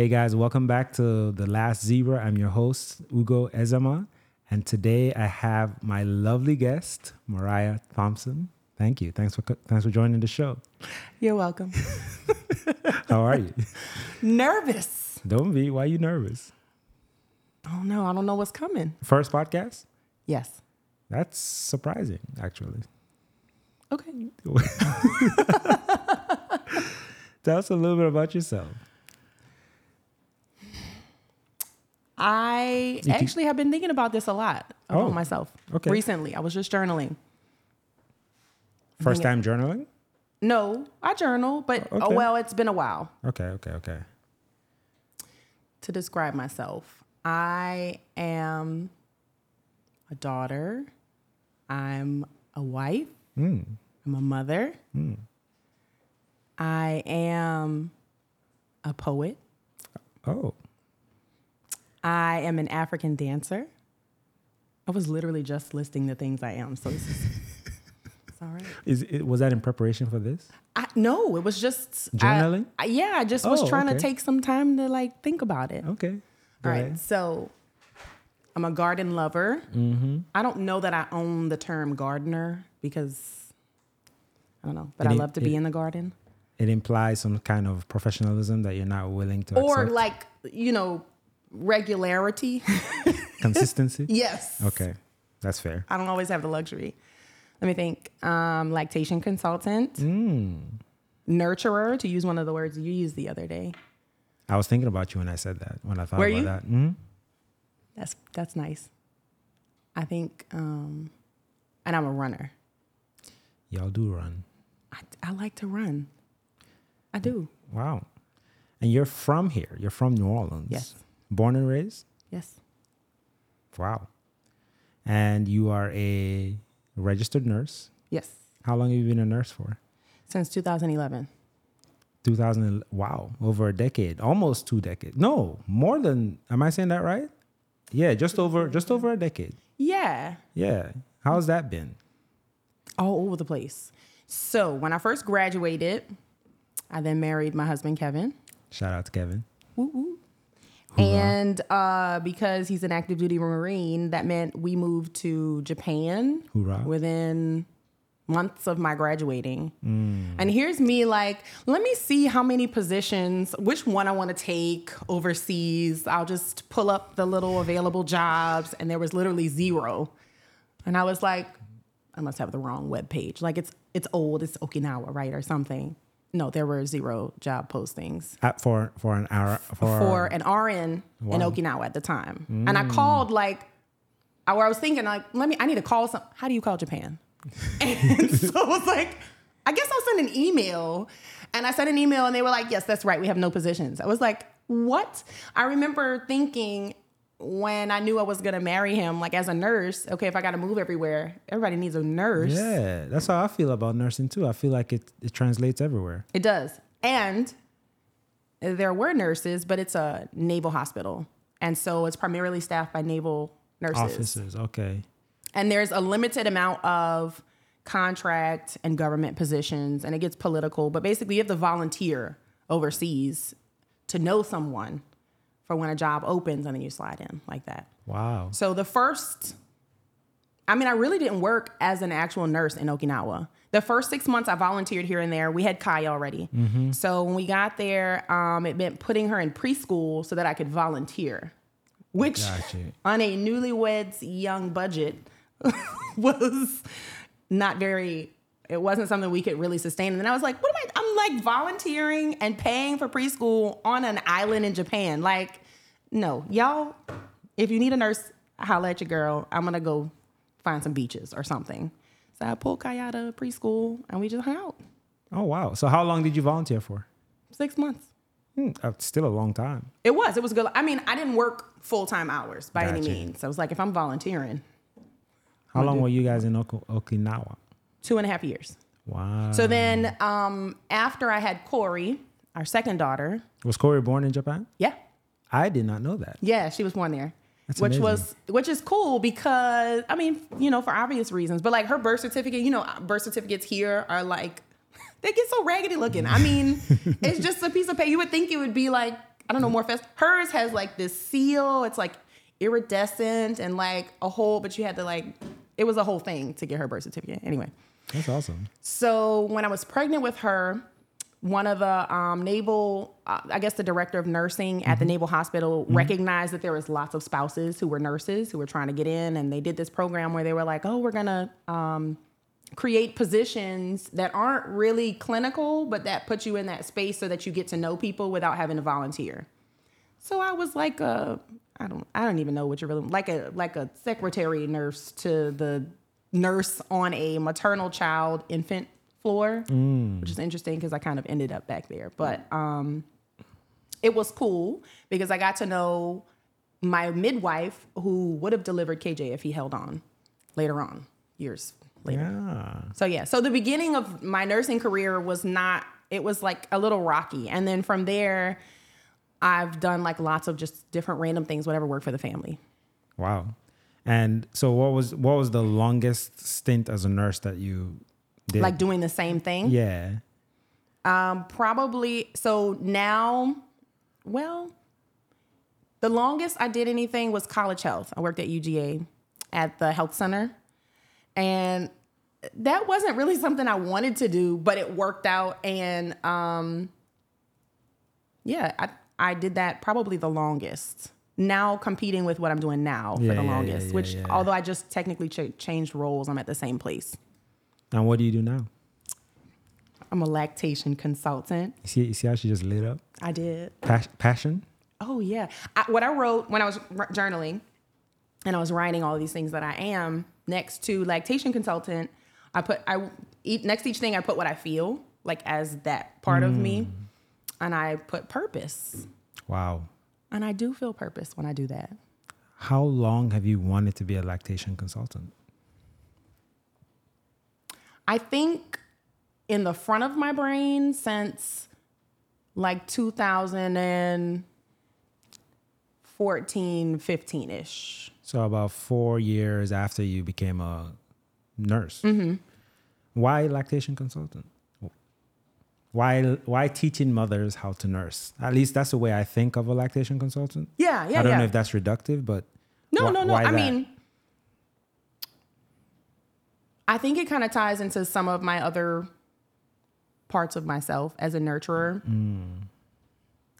Hey guys, welcome back to The Last Zebra. I'm your host, Ugo Ezama. And today I have my lovely guest, Moriah Thompson. Thank you. Thanks for thanks for joining the show. You're welcome. How are you? Nervous. Don't be. Why are you nervous? Oh no, I don't know what's coming. First podcast? Yes. That's surprising, actually. Okay. Tell us a little bit about yourself. I actually have been thinking about this a lot about Oh, myself. okay. Recently, I was just journaling. First time journaling? No, I journal, but oh Okay. well, it's been a while Okay, okay, okay. to describe myself. I am a daughter. I'm a wife. Mm. I'm a mother. I am a poet. Oh, I am an African dancer. I was literally just listing the things I am, so this is it's all right. is it, was that in preparation for this? I, no, it was just Journaling? I- yeah, I just was Oh, trying okay. to take some time to like think about it. Okay. All right, so I'm a garden lover. Mm-hmm. I don't know that I own the term gardener because I don't know, but It I love to be in the garden. It implies some kind of professionalism that you're not willing to Or accept. like, you know, regularity. consistency. yes. Okay, that's fair. I don't always have the luxury. Let me think. Um, lactation consultant, Mm. nurturer, to use one of the words you used the other day. I was thinking about you when I said that. When I thought Were about you? that. Mm. That's that's nice. I think, um, and I'm a runner. Y'all do run. I, I like to run. I do. Wow. And you're from here. You're from New Orleans. Yes. Born and raised. Yes. Wow. And you are a registered nurse. Yes. How long have you been a nurse for? Since 2011. 2000. Wow, over a decade, almost two decades. No, more than. Am I saying that right? Yeah, just over, just over a decade. Yeah. Yeah. How's that been? All over the place. So when I first graduated, I then married my husband Kevin. Shout out to Kevin. Woo woo. And uh, because he's an active duty Marine, that meant we moved to Japan Hoorah. within months of my graduating. Mm. And here's me like, let me see how many positions, which one I want to take overseas. I'll just pull up the little available jobs, and there was literally zero. And I was like, I must have the wrong web page. Like it's it's old, it's Okinawa, right, or something. No, there were zero job postings At, for for an hour for, for an RN in Okinawa at the time. And I mm. called like, I, where I was thinking like, let me, I need to call some. How do you call Japan? and so I was like, I guess I'll send an email. And I sent an email and they were like, yes, that's right. We have no positions. I was like, what? I remember thinking when I knew I was gonna marry him, like as a nurse, okay, if I gotta move everywhere, everybody needs a nurse. Yeah, that's how I feel about nursing too. I feel like it, it translates everywhere. It does. And there were nurses, but it's a naval hospital. And so it's primarily staffed by naval nurses. Offices, okay. And there's a limited amount of contract and government positions, and it gets political. But basically, you have to volunteer overseas to know someone for when a job opens, and then you slide in like that. Wow. So the first, I mean, I really didn't work as an actual nurse in Okinawa. The first six months I volunteered here and there. We had Kai already. So when we got there, um, it meant putting her in preschool so that I could volunteer, which on a newlyweds young budget was not very it wasn't something we could really sustain and then i was like what am i i'm like volunteering and paying for preschool on an island in japan like no y'all if you need a nurse holla at your girl i'm gonna go find some beaches or something so i pulled kai out of preschool and we just hung out Oh wow. So how long did you volunteer for? six months Hmm, uh, still a long time. it was it was good i mean i didn't work full-time hours by any Gotcha. means i was like if i'm volunteering How long were you guys in Oko- Okinawa? two and a half years Wow. So then, um, after I had Corey, our second daughter, was Corey born in Japan? yeah, I did not know that. yeah, she was born there, That's which amazing. was which is cool because I mean, you know, for obvious reasons, but like her birth certificate, you know, birth certificates here are like they get so raggedy looking. I mean, it's just a piece of paper. You would think it would be like I don't know Morpheus. Hers has like this seal. It's like iridescent and like a whole, but you had to like it was a whole thing to get her birth certificate. Anyway. That's awesome. So when I was pregnant with her, one of the um, naval, uh, I guess the director of nursing at the Naval Hospital recognized that there was lots of spouses who were nurses who were trying to get in, and they did this program where they were like, "Oh, we're gonna um, create positions that aren't really clinical, but that put you in that space so that you get to know people without having to volunteer." So I was like a, I don't, I don't even know what you're really like a like a secretary nurse to the nurse on a maternal child infant floor, which is interesting because I kind of ended up back there. But um, it was cool because I got to know my midwife who would have delivered KJ if he held on later on, years later. Yeah. So yeah, so the beginning of my nursing career was not it was like a little rocky. And then from there I've done like lots of just different random things whatever worked for the family. Wow. And so what was what was the longest stint as a nurse that you did? Like doing the same thing. yeah. Um probably so now well the longest I did anything was college health. I worked at UGA at the health center. And that wasn't really something I wanted to do, but it worked out and um yeah, I I did that probably the longest. Now competing with what I'm doing now for Yeah, the longest, yeah, which yeah. although I just technically ch- changed roles, I'm at the same place. And what do you do now? I'm a lactation consultant. You see, you see how she just lit up? I did. Pas- passion? Oh yeah. I, what I wrote when I was r- journaling, and I was writing all these things that I am next to lactation consultant. I put I eat next to each thing I put what I feel like as that part of me, mm. and I put purpose. Wow. And I do feel purpose when I do that. How long have you wanted to be a lactation consultant? I think in the front of my brain since like 2014, 15 ish. So about four years after you became a nurse. Mm-hmm. Why lactation consultant? Why why teaching mothers how to nurse? At least that's the way I think of a lactation consultant. Yeah, yeah, I don't yeah. know if that's reductive, but No, wh- no, no. I that? mean, I think it kind of ties into some of my other parts of myself as a nurturer mm.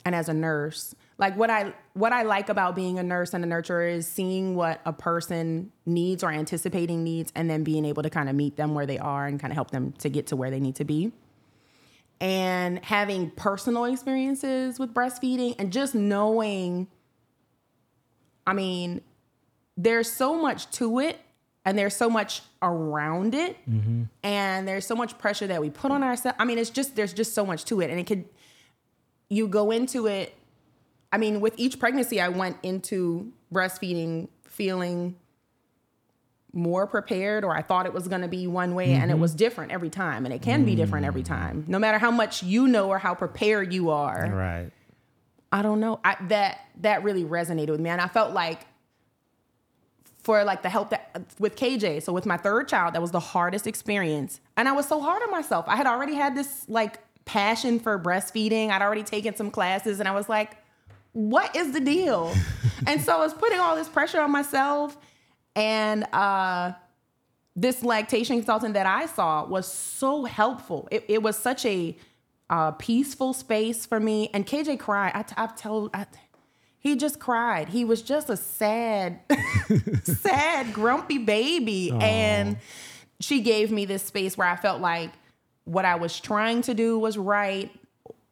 and as a nurse. Like what I what I like about being a nurse and a nurturer is seeing what a person needs or anticipating needs and then being able to kind of meet them where they are and kind of help them to get to where they need to be. And having personal experiences with breastfeeding and just knowing I mean, there's so much to it and there's so much around it. Mm-hmm. And there's so much pressure that we put on ourselves. I mean it's just there's just so much to it. And it could you go into it i mean with each pregnancy i went into breastfeeding feeling more prepared or i thought it was going to be one way and it mm-hmm. was different every time. And it can be different every mm. time. No matter how much you know or how prepared you are. Right. I don't know. I, that that really resonated with me, and I felt like for like the help that with KJ. So with my third child, that was the hardest experience, and I was so hard on myself. I had already had this like passion for breastfeeding. I'd already taken some classes, and I was like, "What is the deal?" and so I was putting all this pressure on myself, and uh, this lactation consultant that I saw was so helpful. It, it was such a uh, peaceful space for me. And KJ cried. I, t- I've told, I, he just cried. He was just a sad, sad, grumpy baby. And she gave me this space where I felt like what I was trying to do was right.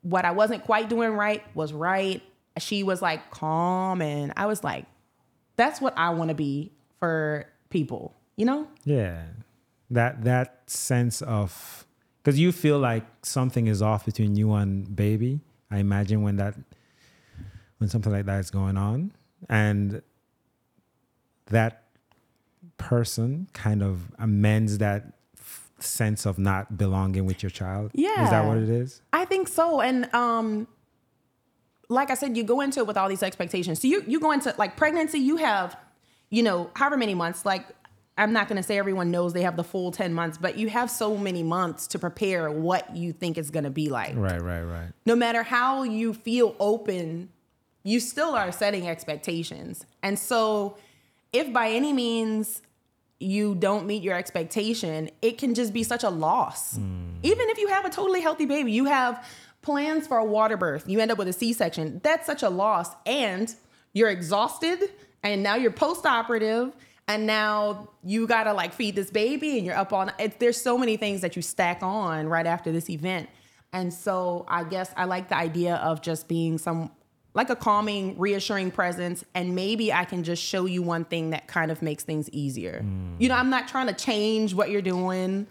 What I wasn't quite doing right was right. She was like calm. And I was like, that's what I want to be for people, you know? Yeah. That that sense of because you feel like something is off between you and baby. I imagine when that when something like that is going on. And that person kind of amends that f- sense of not belonging with your child. Yeah. Is that what it is? I think so. And um like I said, you go into it with all these expectations. So you you go into like pregnancy, you have, you know, however many months, like I'm not gonna say everyone knows they have the full 10 months, but you have so many months to prepare what you think it's gonna be like. Right, right, right. No matter how you feel open you still are setting expectations. And so, if by any means you don't meet your expectation, it can just be such a loss. Hmm. Even if you have a totally healthy baby, you have plans for a water birth, you end up with a C section, that's such a loss. And you're exhausted, and now you're post operative. And now you gotta like feed this baby, and you're up on. It, there's so many things that you stack on right after this event, and so I guess I like the idea of just being some like a calming, reassuring presence. And maybe I can just show you one thing that kind of makes things easier. Hmm. You know, I'm not trying to change what you're doing.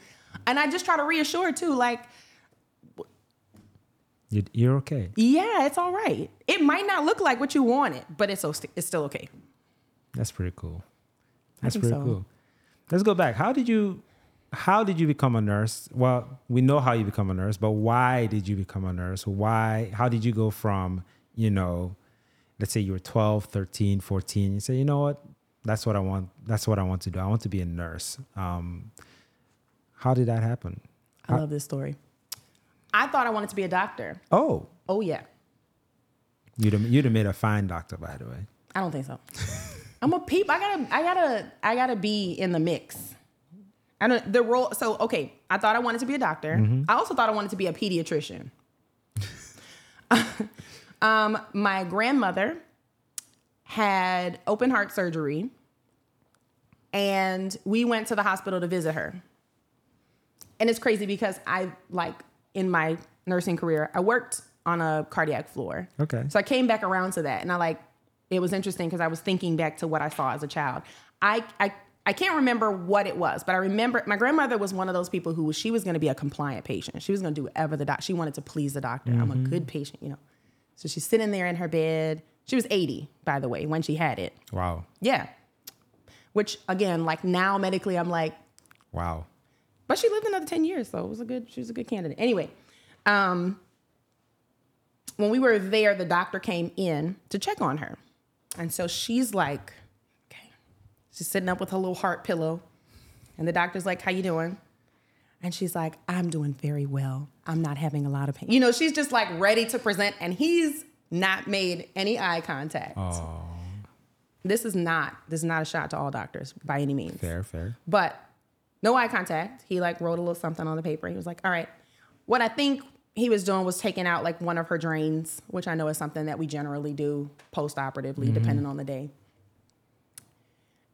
And I just try to reassure too, like, You- You're okay. yeah, it's all right. It might not look like what you wanted, but it's so it's still okay. That's pretty cool. That's pretty so. cool. Let's go back. How did you how did you become a nurse? Well, we know how you become a nurse, but why did you become a nurse? Why how did you go from, you know, let's say you were 12, 13, 14, you say, "You know what? That's what I want. That's what I want to do. I want to be a nurse." Um how did that happen? I love this story. I thought I wanted to be a doctor. Oh, Oh yeah. you'd have, you'd have made a fine doctor, by the way. I don't think so. I'm a peep. I gotta, I gotta, I gotta be in the mix. I don't the role. So okay, I thought I wanted to be a doctor. I also thought I wanted to be a pediatrician. um, my grandmother had open heart surgery, and we went to the hospital to visit her. And it's crazy because I like in my nursing career, I worked on a cardiac floor. Okay. So I came back around to that, and I like it was interesting because I was thinking back to what I saw as a child. I I I can't remember what it was, but I remember my grandmother was one of those people who she was going to be a compliant patient. She was going to do whatever the doc. She wanted to please the doctor. I'm a good patient, you know. So she's sitting there in her bed. She was 80, by the way, when she had it. Wow. Yeah. Which again, like now medically, I'm like, Wow. but she lived another 10 years, so it was a good, she was a good candidate. Anyway, um, when we were there, the doctor came in to check on her. And so she's like, okay. She's sitting up with her little heart pillow. And the doctor's like, how you doing? And she's like, I'm doing very well. I'm not having a lot of pain. You know, she's just like ready to present, and he's not made any eye contact. Oh, This is not, this is not a shot to all doctors by any means. fair, fair. But no eye contact. He like wrote a little something on the paper. He was like, all right. What I think he was doing was taking out like one of her drains, which I know is something that we generally do post operatively, mm-hmm. depending on the day.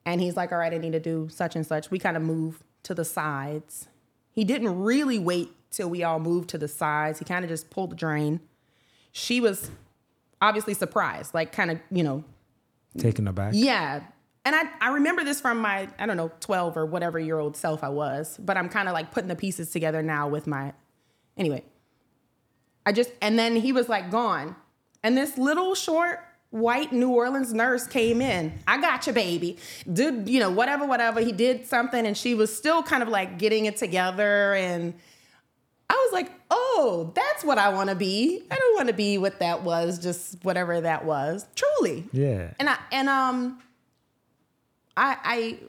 And he's like, all right, I need to do such and such. We kind of move to the sides. He didn't really wait till we all moved to the sides. He kind of just pulled the drain. She was obviously surprised, like kind of, you know, Taken aback. yeah. And I, I remember this from my, I don't know, 12 or whatever year old self I was, but I'm kind of like putting the pieces together now with my, anyway. I just, and then he was like gone. And this little short white New Orleans nurse came in. I got you, baby. Did, you know, whatever, whatever. He did something and she was still kind of like getting it together. And I was like, oh, that's what I want to be. I don't want to be what that was, just whatever that was. Truly Yeah. and I and um I I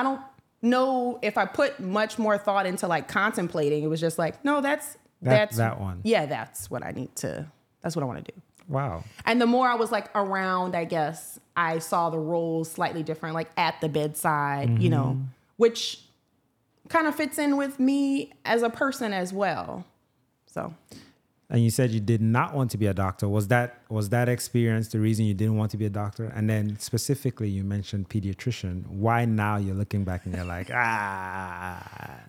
I don't know if I put much more thought into like contemplating. It was just like, no, that's That- that's that one. Yeah, that's what I need to that's what I want to do. Wow. And the more I was like around, I guess I saw the roles slightly different, like at the bedside, you know, which kind of fits in with me as a person as well. So And you said you did not want to be a doctor. Was that was that experience the reason you didn't want to be a doctor? And then specifically, you mentioned pediatrician. Why now you're looking back and you're like, ah,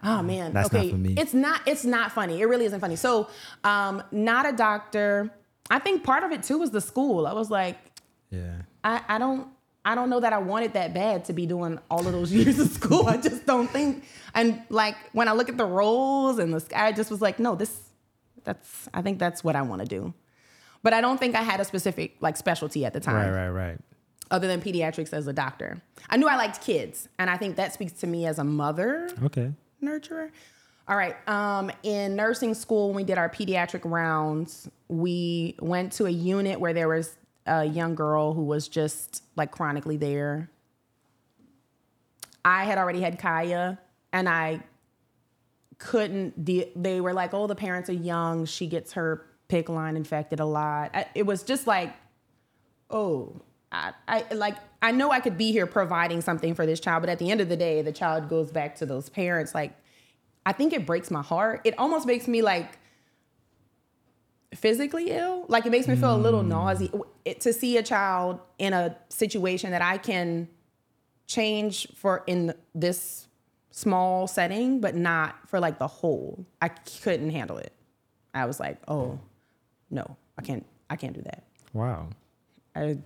Oh man, That's not okay. for me. It's not. It's not funny. It really isn't funny. So, um, not a doctor. I think part of it too was the school. I was like, yeah, I, I don't. I don't know that I wanted that bad to be doing all of those years of school. I just don't think. And like when I look at the roles and the sky, I just was like, no, this. That's. I think that's what I want to do. But I don't think I had a specific like specialty at the time right, right, right. other than pediatrics as a doctor. I knew I liked kids, and I think that speaks to me as a mother Okay, nurturer. All right. Um, in nursing school, when we did our pediatric rounds, we went to a unit where there was a young girl who was just like chronically there. I had already had Kaya, and I couldn't. De- they were like, "Oh, the parents are young. She gets her PICC line infected a lot." I- It was just like oh, I, I like I know I could be here providing something for this child, but at the end of the day, the child goes back to those parents. Like, I think it breaks my heart. It almost makes me like physically ill. Like it makes me feel a little hmm. nauseous to see a child in a situation that I can change for in this small setting, but not for like the whole. I couldn't handle it. I was like, oh no, I can't. I can't do that. Wow. I,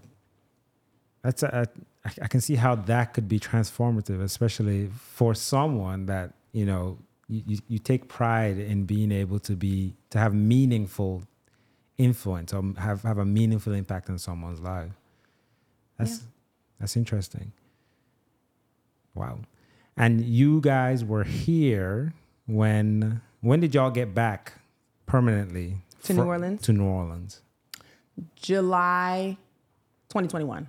That's a, a, I can see how that could be transformative, especially for someone that you know you, you, you take pride in being able to be to have meaningful influence or have have a meaningful impact on someone's life. That's Yeah. that's interesting. Wow. And you guys were here when when did y'all get back permanently To New Orleans? To New Orleans. July 2021.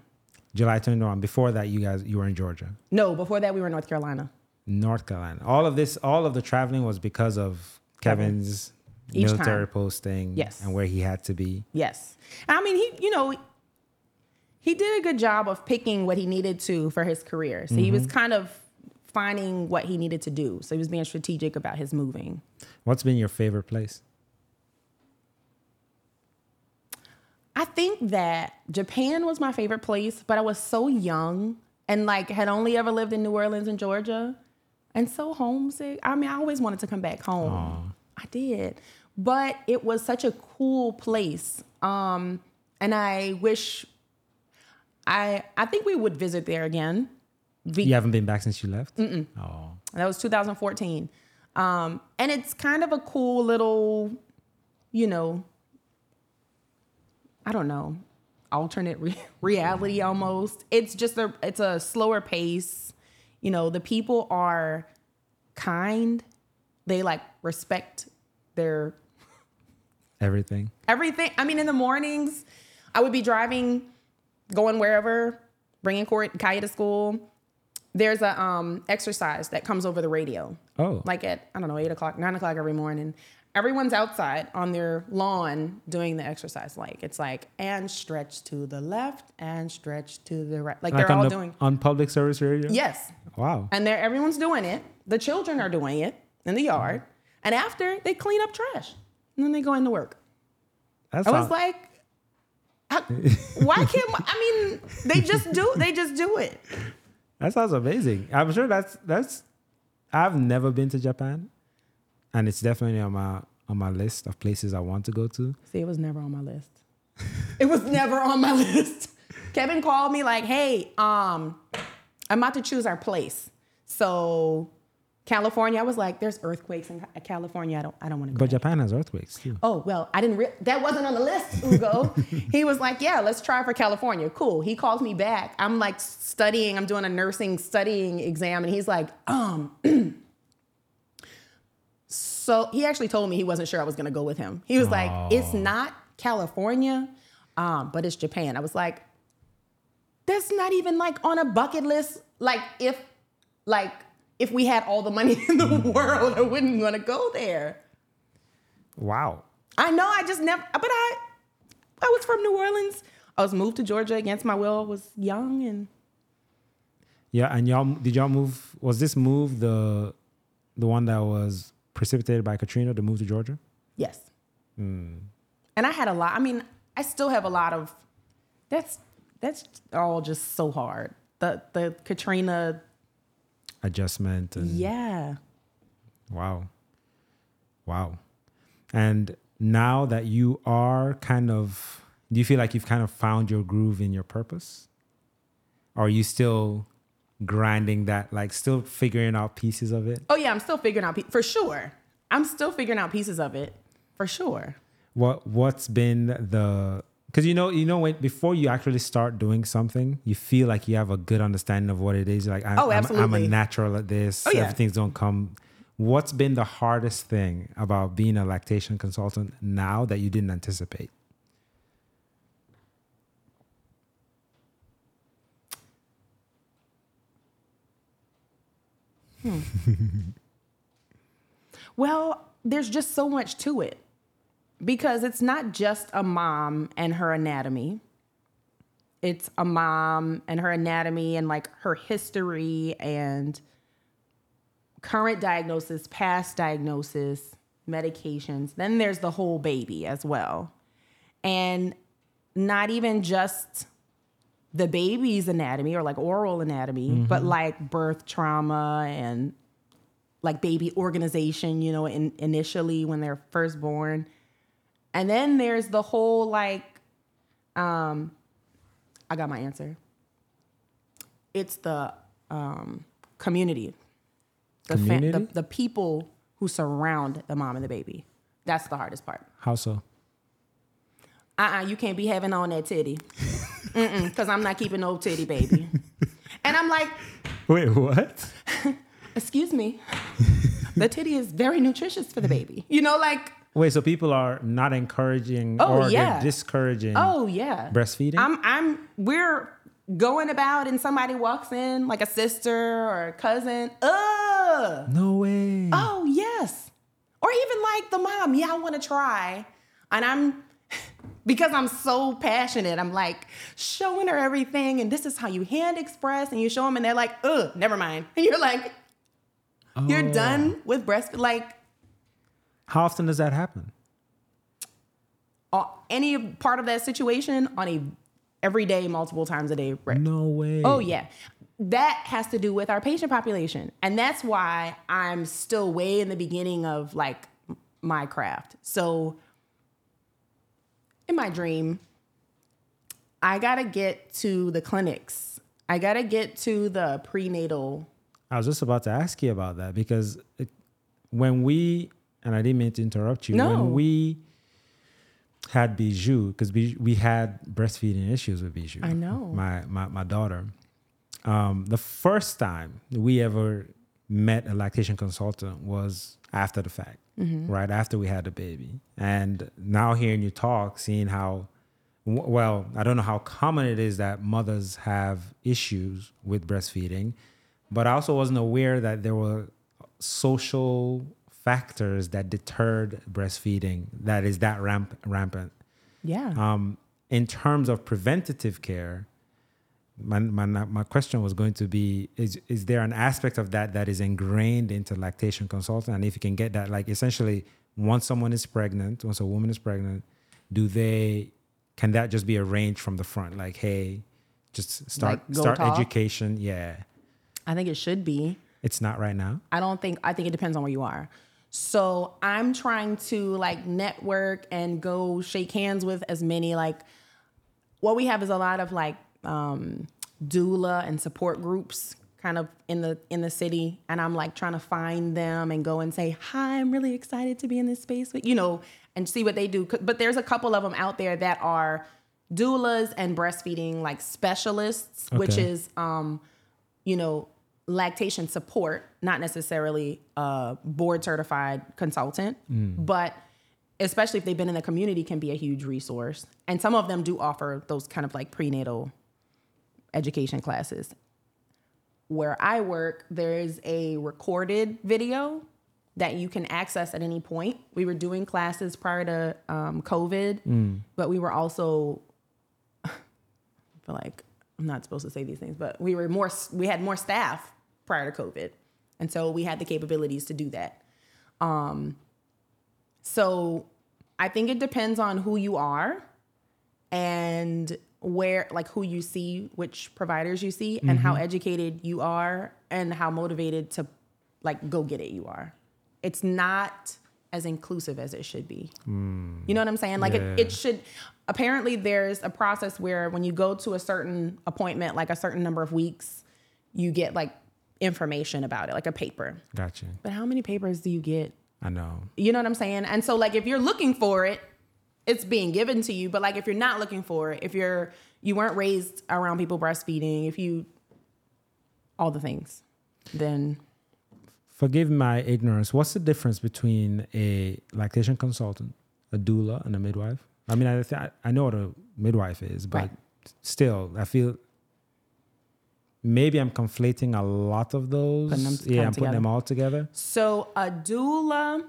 July 21. Before that, you guys you were in Georgia, No, before that we were in North Carolina. North Carolina. All of this, all of the traveling was because of Kevin's Each military time. posting, Yes. and where he had to be. Yes. I mean, he, you know, he did a good job of picking what he needed to for his career. So he was mm-hmm. kind of finding what he needed to do. So he was being strategic about his moving. What's been your favorite place? I think that Japan was my favorite place, but I was so young and like had only ever lived in New Orleans and Georgia and so homesick. I mean, I always wanted to come back home. I did. But it was such a cool place. Um, and I wish I I think we would visit there again. Be- You haven't been back since you left. Mm-mm. Oh, that was 2014. Um, and it's kind of a cool little, you know, I don't know, alternate re- reality almost. It's just a it's a slower pace. You know, the people are kind. They like respect their everything. everything. I mean, in the mornings, I would be driving, going wherever, bringing Court Kaya to school. There's a um, exercise that comes over the radio, Oh, like at I don't know eight o'clock, nine o'clock every morning. Everyone's outside on their lawn doing the exercise. Like it's like and stretch to the left and stretch to the right. Like, like they're all the, doing on public service radio. yes, Wow. and they're everyone's doing it. The children are doing it in the yard, mm-hmm. and after they clean up trash, and then they go into work. That's I was like, I- why can't I mean they just do they just do it. That sounds amazing. I'm sure that's that's. I've never been to Japan, and it's definitely on my on my list of places I want to go to. See, it was never on my list. It was never on my list. Kevin called me like, "Hey, um, I'm about to choose our place." So, California. I was like, "There's earthquakes in California. I don't, I don't want to go." But Japan has earthquakes too. Oh well, I didn't. Re- that wasn't on the list, Ugo. he was like, "Yeah, let's try for California." Cool. He calls me back. I'm like studying. I'm doing a nursing studying exam, and he's like, "Um." so he actually told me he wasn't sure I was going to go with him. He was like, "It's not California, um, but it's Japan." I was like, "That's not even like on a bucket list. Like if, like." If we had all the money in the world, I wouldn't want to go there. Wow. I know. I just never. But I, I was from New Orleans. I was moved to Georgia against my will. I was young and Yeah, and y'all did y'all move? Was this move the the one that was precipitated by Katrina to move to Georgia? yes. Hmm. And I had a lot. I mean, I still have a lot of. That's that's all just so hard. The the Katrina. Adjustment and Yeah. Wow. Wow. And now that you are kind of, do you feel like you've kind of found your groove in your purpose? Or are you still grinding that, like still figuring out pieces of it? Oh yeah, I'm still figuring out pe- for sure. I'm still figuring out pieces of it for sure. What What's been the, because you know, you know, when before you actually start doing something, you feel like you have a good understanding of what it is. Like, I'm, Oh, I'm, I'm a natural at this. Oh, yeah. Everything's don't come. What's been the hardest thing about being a lactation consultant now that you didn't anticipate? Hmm. Well, there's just so much to it because it's not just a mom and her anatomy. it's a mom and her anatomy and like her history and current diagnosis, past diagnosis, medications. Then there's the whole baby as well. And not even just the baby's anatomy or like oral anatomy, mm-hmm. but like birth trauma and like baby organization, you know, in, initially when they're first born. And then there's the whole like, um, I got my answer. It's the um, community, the, community? Fa- the the people who surround the mom and the baby. That's the hardest part. How so? Uh-uh, you can't be having on that titty. Because I'm not keeping no titty, baby. and I'm like, wait, what? excuse me. the titty is very nutritious for the baby. You know, like. Wait, so people are not encouraging oh, or yeah. they're discouraging oh, yeah. breastfeeding? I'm I'm we're going about and somebody walks in, like a sister or a cousin. Ugh. No way. Oh, yes. Or even like the mom, yeah, I want to try. And I'm because I'm so passionate, I'm like showing her everything, and this is how you hand express, and you show them, and they're like, ugh, never mind. And you're like, oh. you're done with breast. Like, how often does that happen? Uh, any part of that situation on a every day, multiple times a day. Right? No way. Oh yeah. That has to do with our patient population. And that's why I'm still way in the beginning of like my craft. So in my dream, I gotta get to the clinics. I gotta get to the prenatal. I was just about to ask you about that because it, when we and I didn't mean to interrupt you. No. When we had Bijou, because we had breastfeeding issues with Bijou. I know. My my, my daughter. Um, the first time we ever met a lactation consultant was after the fact mm-hmm. right after we had the baby. And now hearing you talk, seeing how, well, I don't know how common it is that mothers have issues with breastfeeding, but I also wasn't aware that there were social factors that deterred breastfeeding that is that ramp, rampant. Yeah. Um, in terms of preventative care, my, my, my question was going to be is, is there an aspect of that that is ingrained into lactation consultant? And if you can get that like essentially once someone is pregnant once a woman is pregnant do they can that just be arranged from the front? Like hey just start like start talk? education. Yeah. I think it should be. It's not right now? I don't think i think it depends on where you are. So i'm trying to like network and go shake hands with as many like what we have is a lot of like um, doula and support groups kind of in the in the city and I'm like trying to find them and go and say hi I'm really excited to be in this space with you know and see what they do but there's a couple of them out there that are doulas and breastfeeding like specialists okay. which is um you know lactation support not necessarily a board certified consultant mm. but especially if they've been in the community can be a huge resource and some of them do offer those kind of like prenatal education classes. Where I work, there is a recorded video that you can access at any point. We were doing classes prior to um, COVID, mm. but we were also, I feel like I'm not supposed to say these things, but we were more, we had more staff prior to COVID. And so we had the capabilities to do that. Um, so I think it depends on who you are and where like who you see which providers you see and mm-hmm. how educated you are and how motivated to like go get it you are. It's not as inclusive as it should be. Mm. you know what i'm saying? Like yeah. it, it should apparently there's a process where when you go to a certain appointment like a certain number of weeks you get like information about it like a paper. Gotcha. But how many papers do you get? I know. You know what i'm saying? And so like if you're looking for it it's being given to you. But like if you're not looking for it, if you're you weren't raised around people breastfeeding, if you all the things, then forgive my ignorance. What's the difference between a lactation consultant, a doula, and a midwife? I mean, I th- I know what a midwife is, but right. still, I feel maybe I'm conflating a lot of those. yeah, I'm putting them all together. So a doula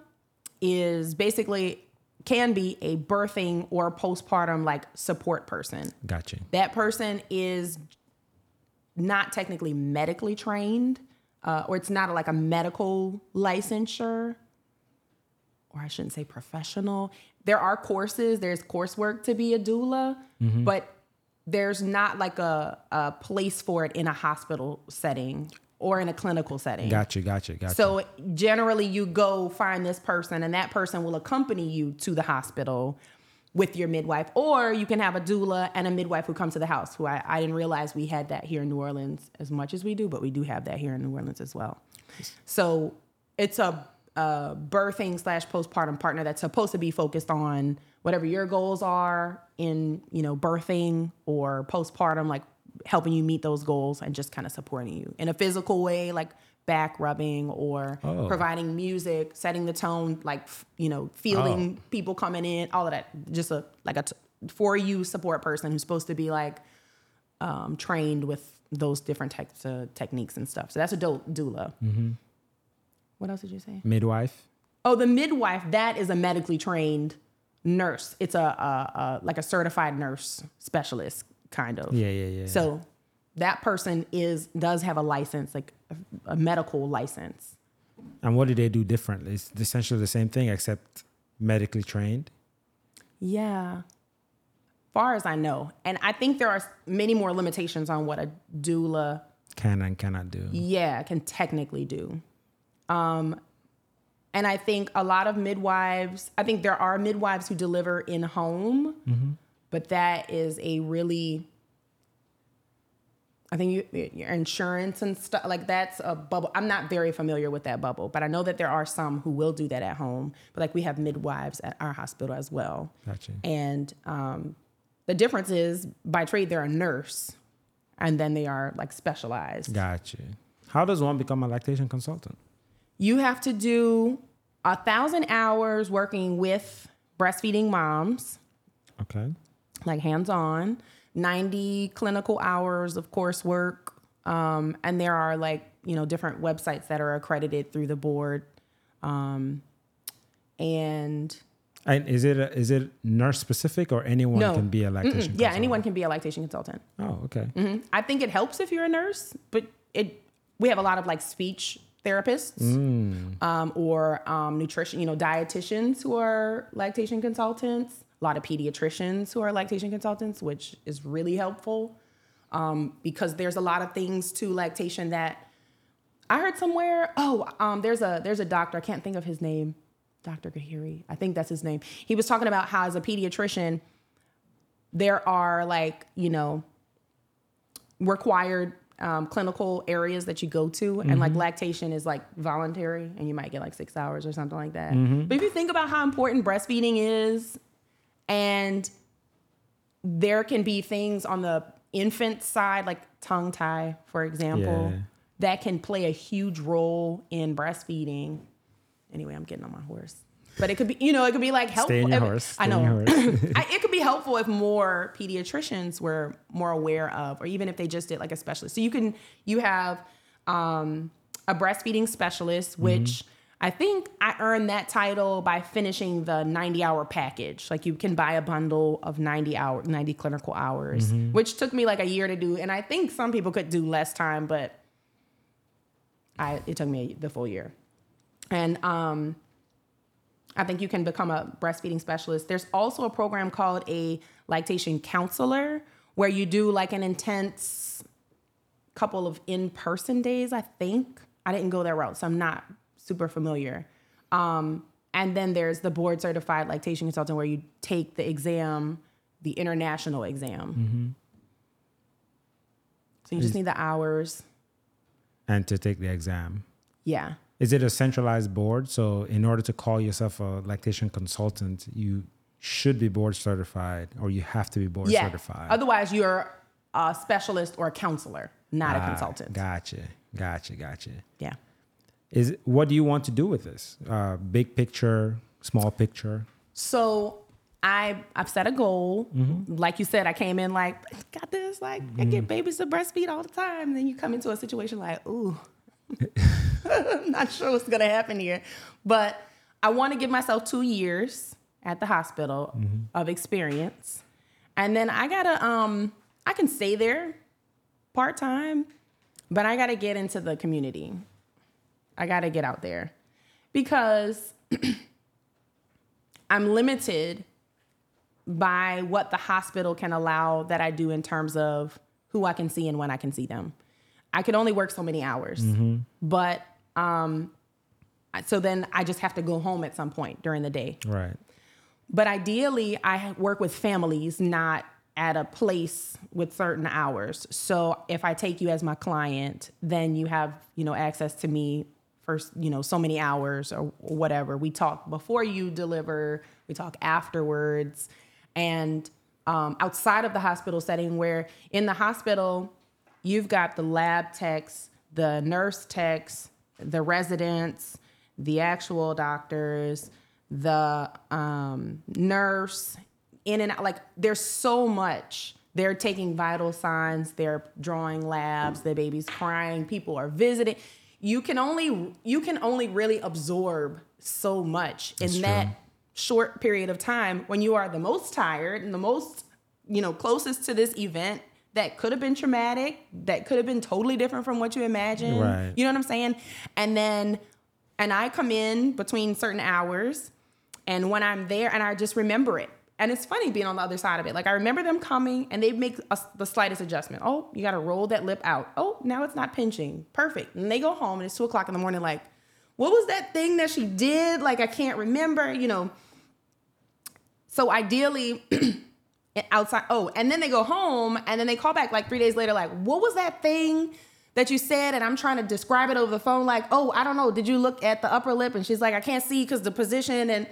is basically can be a birthing or postpartum like support person. Gotcha. That person is not technically medically trained, uh, or it's not like a medical licensure, or I shouldn't say professional. There are courses, there's coursework to be a doula, but there's not like a, a place for it in a hospital setting or in a clinical setting. Gotcha. Gotcha. Gotcha. So generally, you go find this person, and that person will accompany you to the hospital with your midwife, or you can have a doula and a midwife who comes to the house. Who I, I didn't realize we had that here in New Orleans as much as we do, but we do have that here in New Orleans as well. So it's a, a birthing slash postpartum partner that's supposed to be focused on whatever your goals are in you know birthing or postpartum, like helping you meet those goals and just kind of supporting you in a physical way, like back rubbing or Oh. providing music, setting the tone, like you know, fielding people coming in, all of that. Just a like a t- for you support person who's supposed to be like um, trained with those different types of techniques and stuff. So that's a do- doula. What else did you say? midwife. Oh, the midwife. That is a medically trained nurse. It's a, a, a like a certified nurse specialist kind of. Yeah. Yeah. Yeah. So that person is does have a license, like a, a medical license. and what do they do differently? It's essentially the same thing except medically trained. Yeah. Far as I know. And I think there are many more limitations on what a doula Can and cannot do. yeah, can technically do. Um, and I think a lot of midwives, I think there are midwives who deliver in home, but that is a really, I think you, your insurance and stuff like that's a bubble. I'm not very familiar with that bubble, but I know that there are some who will do that at home. But like we have midwives at our hospital as well. Gotcha. And um, the difference is by trade, they're a nurse and then they are like specialized. Gotcha. How does one become a lactation consultant? You have to do a thousand hours working with breastfeeding moms, Okay. Like hands on, 90 clinical hours of coursework. Um, and there are like, you know, different websites that are accredited through the board. Um, and And is it a, is it nurse specific or anyone no, can be a Mm-mm. lactation? yeah, anyone can be a lactation consultant. Oh, okay. Mhm. I think it helps if you're a nurse, but it we have a lot of like speech therapists Mm. um, or um, nutrition, you know, dietitians who are lactation consultants. A lot of pediatricians who are lactation consultants, which is really helpful um, because there's a lot of things to lactation that I heard somewhere. Oh, um, there's a there's a doctor. I can't think of his name. Dr. Ghaheri. I think that's his name. He was talking about how as a pediatrician, there are like you know required um, clinical areas that you go to, and like lactation is like voluntary, and you might get like six hours or something like that. But if you think about how important breastfeeding is, and there can be things on the infant side, like tongue tie, for example, Yeah. that can play a huge role in breastfeeding. Anyway, I'm getting on my horse. But it could be, you know, it could be like helpful. Stay your if- horse. I know. horse. I, it could be helpful if more pediatricians were more aware of, or even if they just did like a specialist. So you can, you have um, a breastfeeding specialist, Mm-hmm. I think I earned that title by finishing the 90 hour package. Like you can buy a bundle of 90 hour, 90 clinical hours, Mm-hmm. which took me like a year to do. And I think some people could do less time, but I, it took me the full year. And um, I think you can become a breastfeeding specialist. There's also a program called a lactation counselor where you do like an intense couple of in-person days, I think. I didn't go that route, so I'm not super familiar. Um, and then there's the board certified lactation consultant where you take the exam, the international exam. So you just need the hours. And to take the exam. Yeah. Is it a centralized board? So in order to call yourself a lactation consultant, you should be board certified or you have to be board yeah. certified. Otherwise, you're a specialist or a counselor, not a Ah, consultant. Gotcha. Gotcha. Gotcha. Yeah. Is what do you want to do with this? Uh, big picture, small picture. So I I've set a goal. Mm-hmm. Like you said, I came in like got this. Like I get babies to breastfeed all the time. And then you come into a situation like, ooh, I'm not sure what's gonna happen here. But I want to give myself two years at the hospital of experience. And then I gotta um I can stay there part time, but I gotta get into the community. I gotta get out there. Because I'm limited by what the hospital can allow that I do in terms of who I can see and when I can see them. I could only work so many hours, but um, so then I just have to go home at some point during the day. Right. But ideally, I work with families, not at a place with certain hours. So if I take you as my client, then you have, you know, access to me for, you know, so many hours or whatever. We talk before you deliver, we talk afterwards. And um, outside of the hospital setting, where in the hospital, you've got the lab techs, the nurse techs, the residents, the actual doctors, the um, nurse, in and out. Like there's so much. They're taking vital signs. They're drawing labs. The baby's crying. People are visiting. You can only you can only really absorb so much That's in true. that short period of time when you are the most tired and the most you know closest to this event that could have been traumatic that could have been totally different from what you imagined Right. you know what i'm saying and then and i come in between certain hours and when i'm there and i just remember it and it's funny being on the other side of it like i remember them coming and they make a, the slightest adjustment oh you got to roll that lip out oh now it's not pinching perfect and they go home and it's two o'clock in the morning like what was that thing that she did like i can't remember you know so ideally, outside. Oh, and then they go home, and then they call back like three days later, like, "What was that thing that you said?" And I'm trying to describe it over the phone, like, "Oh, I don't know. Did you look at the upper lip?" And she's like, "I can't see because the position." And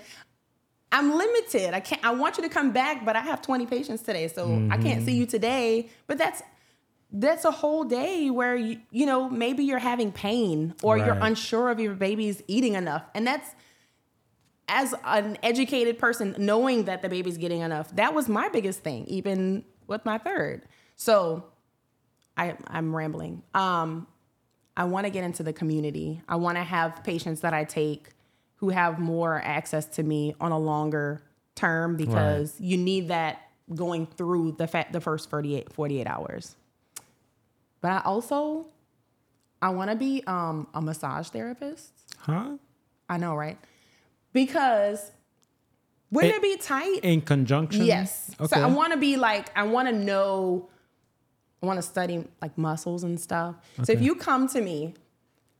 I'm limited. I can't. I want you to come back, but I have 20 patients today, so I can't see you today. But that's that's a whole day where you you know maybe you're having pain or you're unsure of your baby's eating enough, and that's as an educated person, knowing that the baby's getting enough, that was my biggest thing, even with my third. So I, I'm rambling. Um, I want to get into the community. I want to have patients that I take who have more access to me on a longer term because you need that going through the fa- the first 48, 48 hours. But I also I want to be um, a massage therapist. Huh? I know, right? Because wouldn't Eh, it be tight? In conjunction? Yes. Okay. So I want to be like, I want to know, I want to study like muscles and stuff. So if you come to me,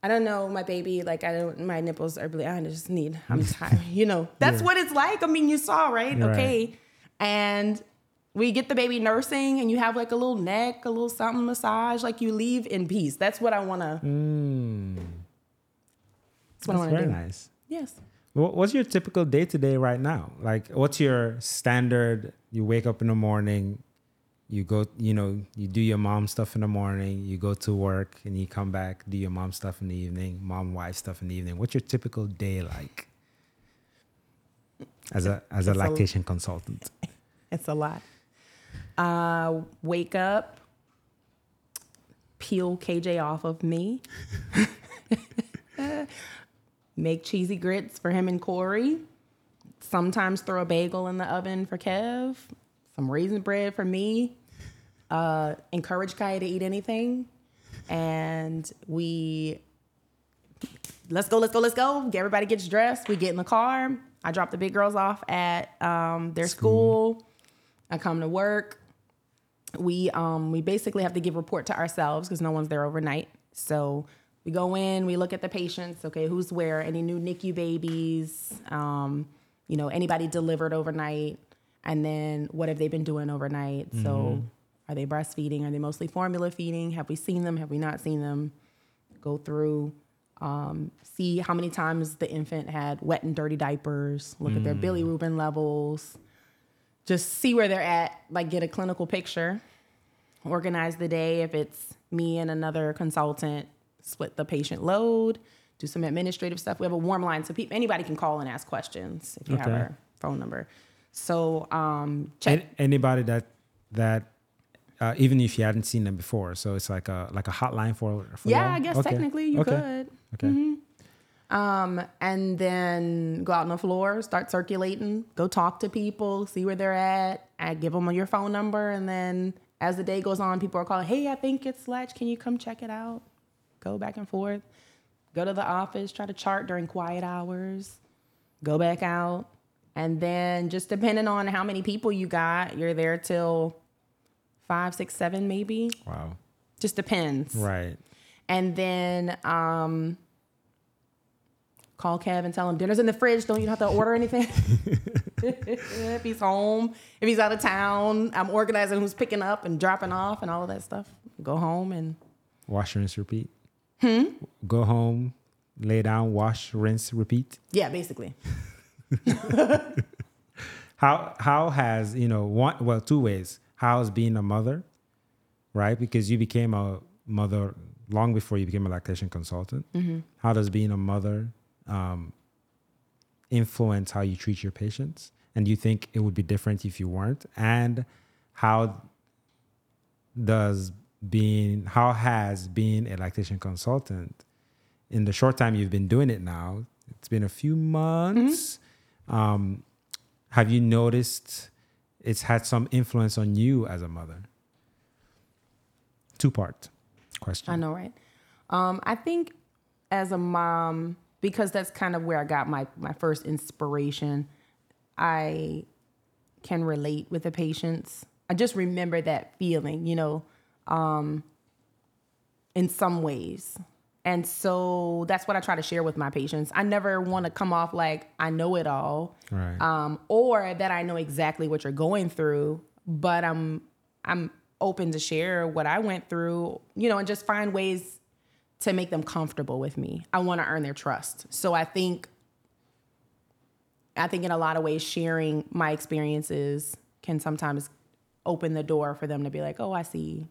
I don't know, my baby, like I don't, my nipples are really, I just need, I'm tired. You know, that's Yeah. what it's like. I mean, you saw, right? Right. Okay. And we get the baby nursing and you have like a little neck, a little something massage, like you leave in peace. That's what I want to, Mm, that's what I want to very do. nice. Yes. What's your typical day to day right now? Like, what's your standard? You wake up in the morning, you go, you know, you do your mom stuff in the morning, you go to work, and you come back, do your mom stuff in the evening, mom wife stuff in the evening. What's your typical day like? As a as a It's a- lactation consultant. It's a lot. Uh, wake up, peel KJ off of me, make cheesy grits for him and Corey. Sometimes throw a bagel in the oven for Kev, some raisin bread for me. Uh, encourage Kaya to eat anything, and we let's go, let's go, let's go. Get everybody gets dressed. We get in the car. I drop the big girls off at um, their school. I come to work. We um, we basically have to give report to ourselves because no one's there overnight. So we go in, we look at the patients. Okay, who's where? Any new NICU babies? Um, you know, anybody delivered overnight? And then what have they been doing overnight? So are they breastfeeding? Are they mostly formula feeding? Have we seen them? Have we not seen them? Go through um, see how many times the infant had wet and dirty diapers, look at their bilirubin levels, just see where they're at, like get a clinical picture, organize the day. If it's me and another consultant, split the patient load, do some administrative stuff. We have a warm line so people, anybody can call and ask questions if you have Okay. our phone number. So um, check. An- anybody that that uh, even if you hadn't seen them before, so it's like a like a hotline for, for yeah, y'all? I guess Okay. technically you okay. could. Okay. Um, and then go out on the floor, start circulating, go talk to people, see where they're at. I give them your phone number, and then as the day goes on, people are calling, "Hey, I think it's Latch. Can you come check it out?" Go back and forth. Go to the office, try to chart during quiet hours. Go back out, and then just depending on how many people you got, you're there till five, six, seven, maybe. Wow. Just depends. Right. And then um, call Kev and tell him dinner's in the fridge. Don't you have to order anything? if he's home, if he's out of town, I'm organizing who's picking up and dropping off and all of that stuff. Go home and Wash, rinse, repeat. Hmm. Go home, lay down, wash, rinse, repeat. yeah, basically. How how has you know one well two ways. How has being a mother, right? Because you became a mother long before you became a lactation consultant. How does being a mother um, influence how you treat your patients? And do you think it would be different if you weren't? And how does being how has being a lactation consultant in the short time you've been doing it now it's been a few months um, have you noticed it's had some influence on you as a mother two part question I know, right? Um, I think as a mom, because that's kind of where I got my my first inspiration. I can relate with the patients. I just remember that feeling, you know, um, in some ways. And so that's what I try to share with my patients. I never want to come off like I know it all, right um, or that I know exactly what you're going through, but I'm I'm open to share what I went through, you know, and just find ways to make them comfortable with me. I want to earn their trust. So I think I think in a lot of ways sharing my experiences can sometimes open the door for them to be like, "Oh, I see."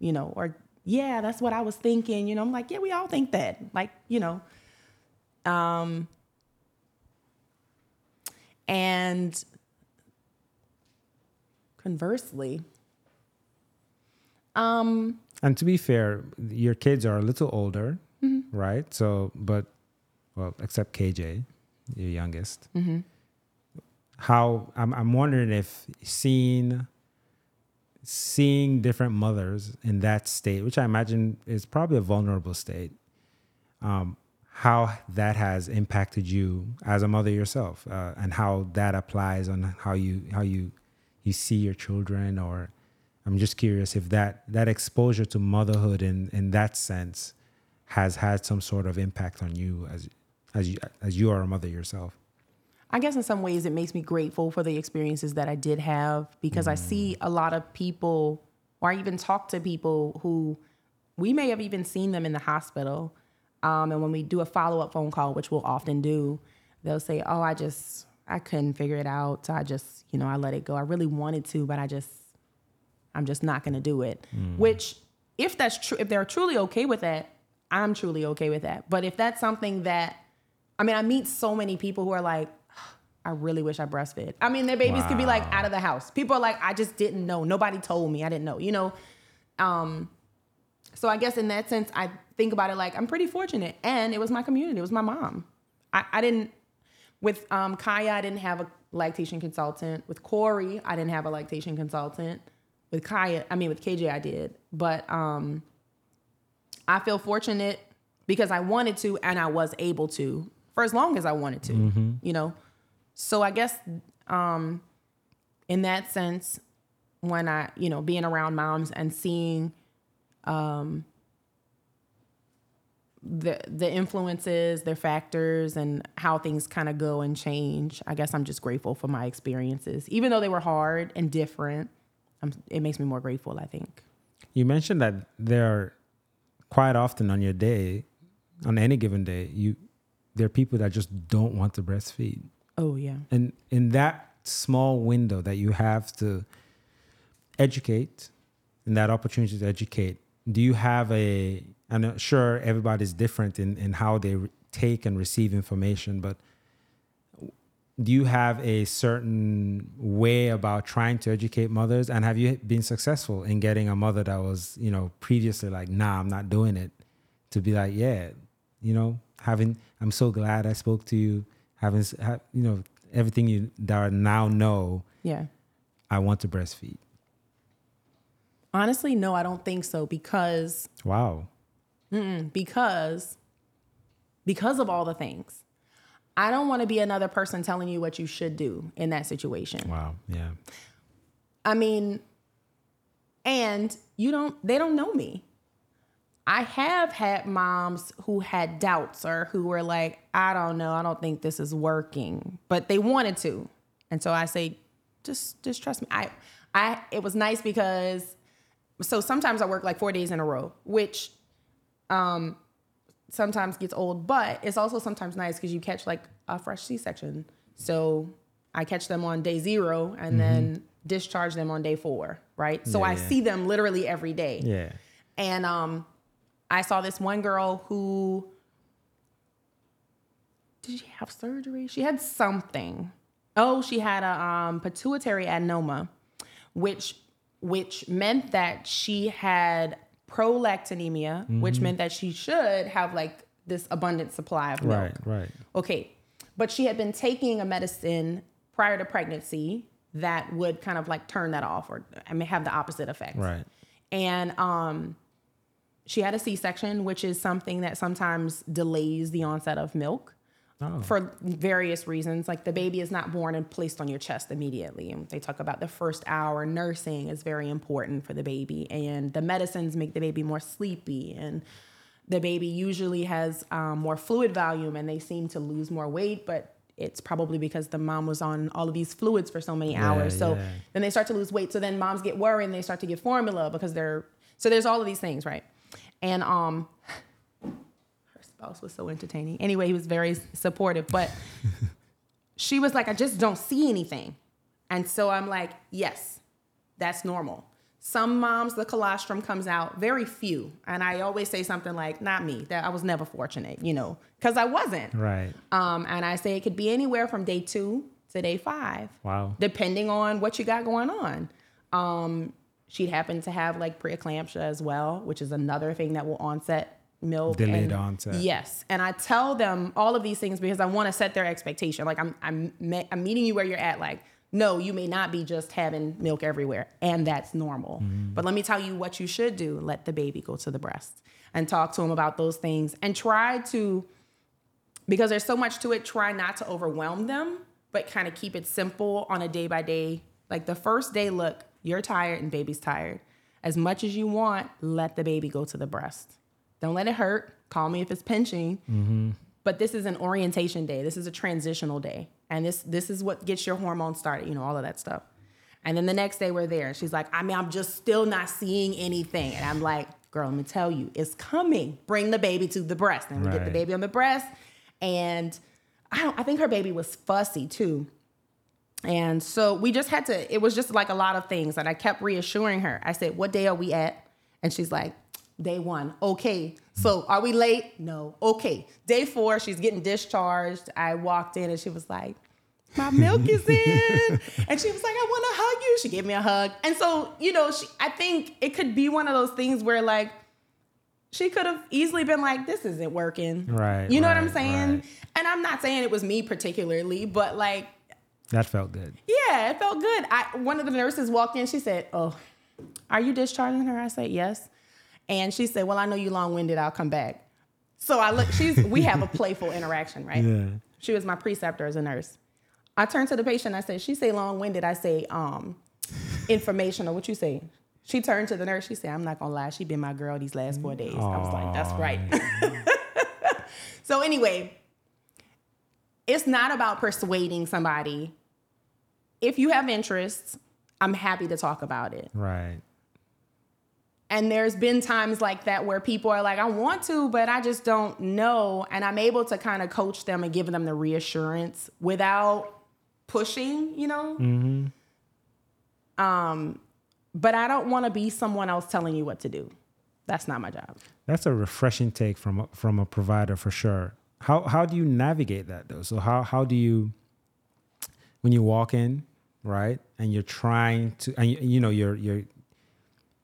You know, or yeah, that's what I was thinking, you know. I'm like, "Yeah, we all think that." Like, you know, um and conversely, um, and to be fair your kids are a little older right so but well except kj your youngest how I'm, I'm wondering if seeing seeing different mothers in that state which i imagine is probably a vulnerable state um, how that has impacted you as a mother yourself uh, and how that applies on how you how you you see your children or i'm just curious if that that exposure to motherhood in in that sense has had some sort of impact on you as as you as you are a mother yourself I guess in some ways it makes me grateful for the experiences that I did have because I see a lot of people, or I even talk to people who we may have even seen them in the hospital. Um, and when we do a follow up phone call, which we'll often do, they'll say, Oh, I just, I couldn't figure it out. So I just, you know, I let it go. I really wanted to, but I just, I'm just not going to do it. Which, if that's true, if they're truly okay with that, I'm truly okay with that. But if that's something that, I mean, I meet so many people who are like, I really wish I breastfed. I mean, their babies could be like out of the house. People are like, I just didn't know. Nobody told me. I didn't know. You know, um, so I guess in that sense, I think about it like I'm pretty fortunate, and it was my community. It was my mom. I, I didn't with um, Kaya. I didn't have a lactation consultant. With Corey, I didn't have a lactation consultant. With Kaya, I mean with KJ, I did. But um, I feel fortunate because I wanted to, and I was able to for as long as I wanted to. You know, so I guess um, in that sense, when I, you know, being around moms and seeing um, the the influences, their factors, and how things kind of go and change, I guess I'm just grateful for my experiences, even though they were hard and different. I'm, it makes me more grateful. I think. you mentioned that there are quite often on your day on any given day you there are people that just don't want to breastfeed Oh yeah. and in that small window that you have to educate and that opportunity to educate do you have a i'm not sure everybody's different in, in how they take and receive information but do you have a certain way about trying to educate mothers and have you been successful in getting a mother that was you know previously like nah i'm not doing it to be like yeah you know having I'm so glad I spoke to you. Having you know everything you that I now know. Yeah. I want to breastfeed. Honestly, no, I don't think so because wow. because because of all the things. I don't want to be another person telling you what you should do in that situation. Wow. Yeah. I mean, and you don't they don't know me. I have had moms who had doubts or who were like, I don't know, I don't think this is working, but they wanted to. And so I say, just just trust me. I I it was nice because so sometimes I work like 4 days in a row, which um sometimes gets old, but it's also sometimes nice because you catch like a fresh C-section. So I catch them on day 0 and mm-hmm. then discharge them on day 4, right? So yeah, I yeah. see them literally every day. Yeah. And um I saw this one girl who did she have surgery? She had something. Oh, she had a um, pituitary adenoma, which which meant that she had prolactinemia, mm-hmm. which meant that she should have like this abundant supply of milk. Right, right. Okay. But she had been taking a medicine prior to pregnancy that would kind of like turn that off or I mean have the opposite effect. Right. And um she had a C-section, which is something that sometimes delays the onset of milk. Oh. For various reasons, like the baby is not born and placed on your chest immediately. And they talk about the first hour nursing is very important for the baby, and the medicines make the baby more sleepy, and the baby usually has um, more fluid volume, and they seem to lose more weight, but it's probably because the mom was on all of these fluids for so many yeah, hours. So yeah. then they start to lose weight. So then moms get worried and they start to get formula because they're so there's all of these things, right? And um, her spouse was so entertaining. Anyway, he was very supportive, but she was like, I just don't see anything. And so I'm like, yes, that's normal. Some moms, the colostrum comes out, very few. And I always say something like, not me, that I was never fortunate, you know, because I wasn't. Right. Um, and I say it could be anywhere from day two to day five. Wow. Depending on what you got going on. Um, she'd happen to have like preeclampsia as well, which is another thing that will onset milk. Delayed and, onset. Yes, and I tell them all of these things because I want to set their expectation. Like I'm, I'm, I'm meeting you where you're at. Like, no, you may not be just having milk everywhere, and that's normal. Mm. But let me tell you what you should do: let the baby go to the breast and talk to him about those things, and try to, because there's so much to it. Try not to overwhelm them, but kind of keep it simple on a day by day. Like the first day, look, you're tired and baby's tired. As much as you want, let the baby go to the breast. Don't let it hurt. Call me if it's pinching. Mm-hmm. But this is an orientation day. This is a transitional day. And this this is what gets your hormones started, you know, all of that stuff. And then the next day we're there. She's like, I mean, I'm just still not seeing anything. And I'm like, girl, let me tell you, it's coming. Bring the baby to the breast. And we right. get the baby on the breast. And I don't I think her baby was fussy too. And so we just had to, it was just like a lot of things. And I kept reassuring her. I said, What day are we at? And she's like, Day one. Okay. So are we late? No. Okay. Day four, she's getting discharged. I walked in and she was like, my milk is in. and she was like, I want to hug you. She gave me a hug. And so, you know, she, I think it could be one of those things where like she could have easily been like, this isn't working. Right. You know right, what I'm saying? Right. And I'm not saying it was me particularly, but like that felt good. Yeah, it felt good. I one of the nurses walked in. She said, "Oh, are you discharging her?" I said, "Yes." And she said, "Well, I know you long winded. I'll come back." So I look. She's we have a playful interaction, right? Yeah. She was my preceptor as a nurse. I turned to the patient. I said, "She say long winded." I say, "Um, informational." What you say? She turned to the nurse. She said, "I'm not gonna lie. She been my girl these last four days." Aww. I was like, "That's right." so anyway, it's not about persuading somebody if you have interests, I'm happy to talk about it. Right. And there's been times like that where people are like, I want to, but I just don't know. And I'm able to kind of coach them and give them the reassurance without pushing, you know? Mm-hmm. Um, but I don't want to be someone else telling you what to do. That's not my job. That's a refreshing take from a, from a provider for sure. How how do you navigate that though? So how how do you when you walk in, right, and you're trying to, and you, you know, you're you're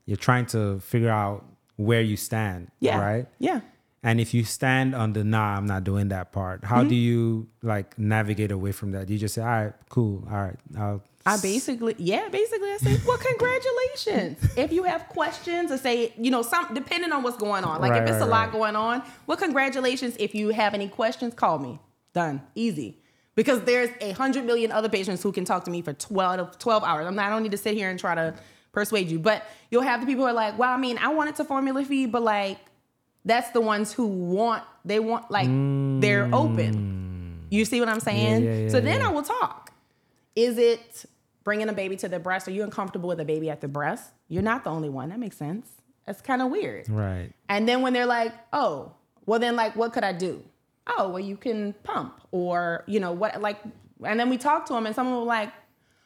you're trying to figure out where you stand, yeah. right? Yeah. And if you stand on the nah, I'm not doing that part. How Mm-hmm. do you like navigate away from that? Do you just say, all right, cool, all right, I'll I basically, yeah, basically, I say, well, congratulations. if you have questions or say, you know, some depending on what's going on. Like Right, if it's right, a lot right. going on, well, congratulations. If you have any questions, call me. Done, easy. Because there's a hundred million other patients who can talk to me for 12, 12 hours. I'm not, I don't need to sit here and try to persuade you. But you'll have the people who are like, well, I mean, I wanted to formula feed, but like, that's the ones who want, they want, like, they're open. You see what I'm saying? Mm. yeah, yeah, so then. I will talk. Is it bringing a baby to the breast? Are you uncomfortable with a baby at the breast? You're not the only one. That makes sense. That's kind of weird. right. And then when they're like, oh, well, then like, what could I do? Oh, well, you can pump or, you know, what, like, and then we talk to them and someone will like,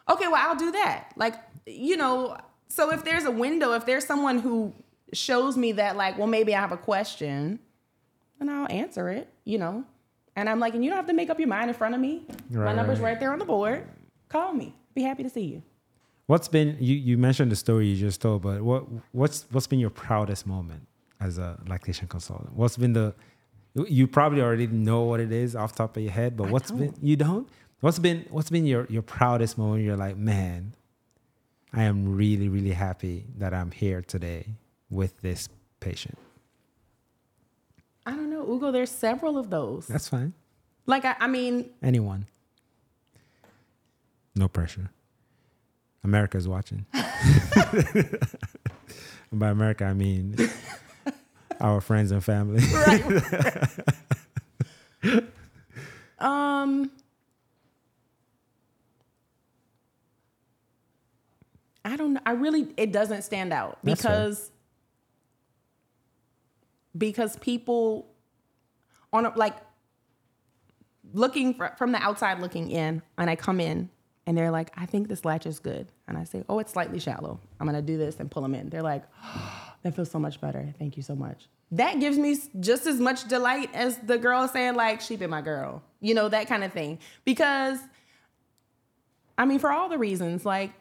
okay, well, I'll do that. Like, you know, so if there's a window, if there's someone who shows me that, like, well, maybe I have a question, then I'll answer it, you know. And I'm like, and you don't have to make up your mind in front of me. My number's right. right there on the board. Call me. Be happy to see you. What's been you, you mentioned the story you just told, but what what's what's been your proudest moment as a lactation consultant? What's been the you probably already know what it is off the top of your head, but what's been you don't? What's been what's been your your proudest moment? You're like, man, I am really really happy that I'm here today with this patient. I don't know, Ugo, there's several of those. That's fine. Like, I, I mean, Anyone. No pressure. America's watching. By America, I mean our friends and family. um, I don't know. I really, it doesn't stand out That's fair. because because people on a, like looking fr- from the outside looking in, and I come in and they're like, "I think this latch is good," and I say, "Oh, it's slightly shallow. I'm gonna do this and pull them in." They're like, oh, "That feels so much better. Thank you so much." That gives me just as much delight as the girl saying like, "She been my girl," you know, that kind of thing. Because, I mean, for all the reasons, like.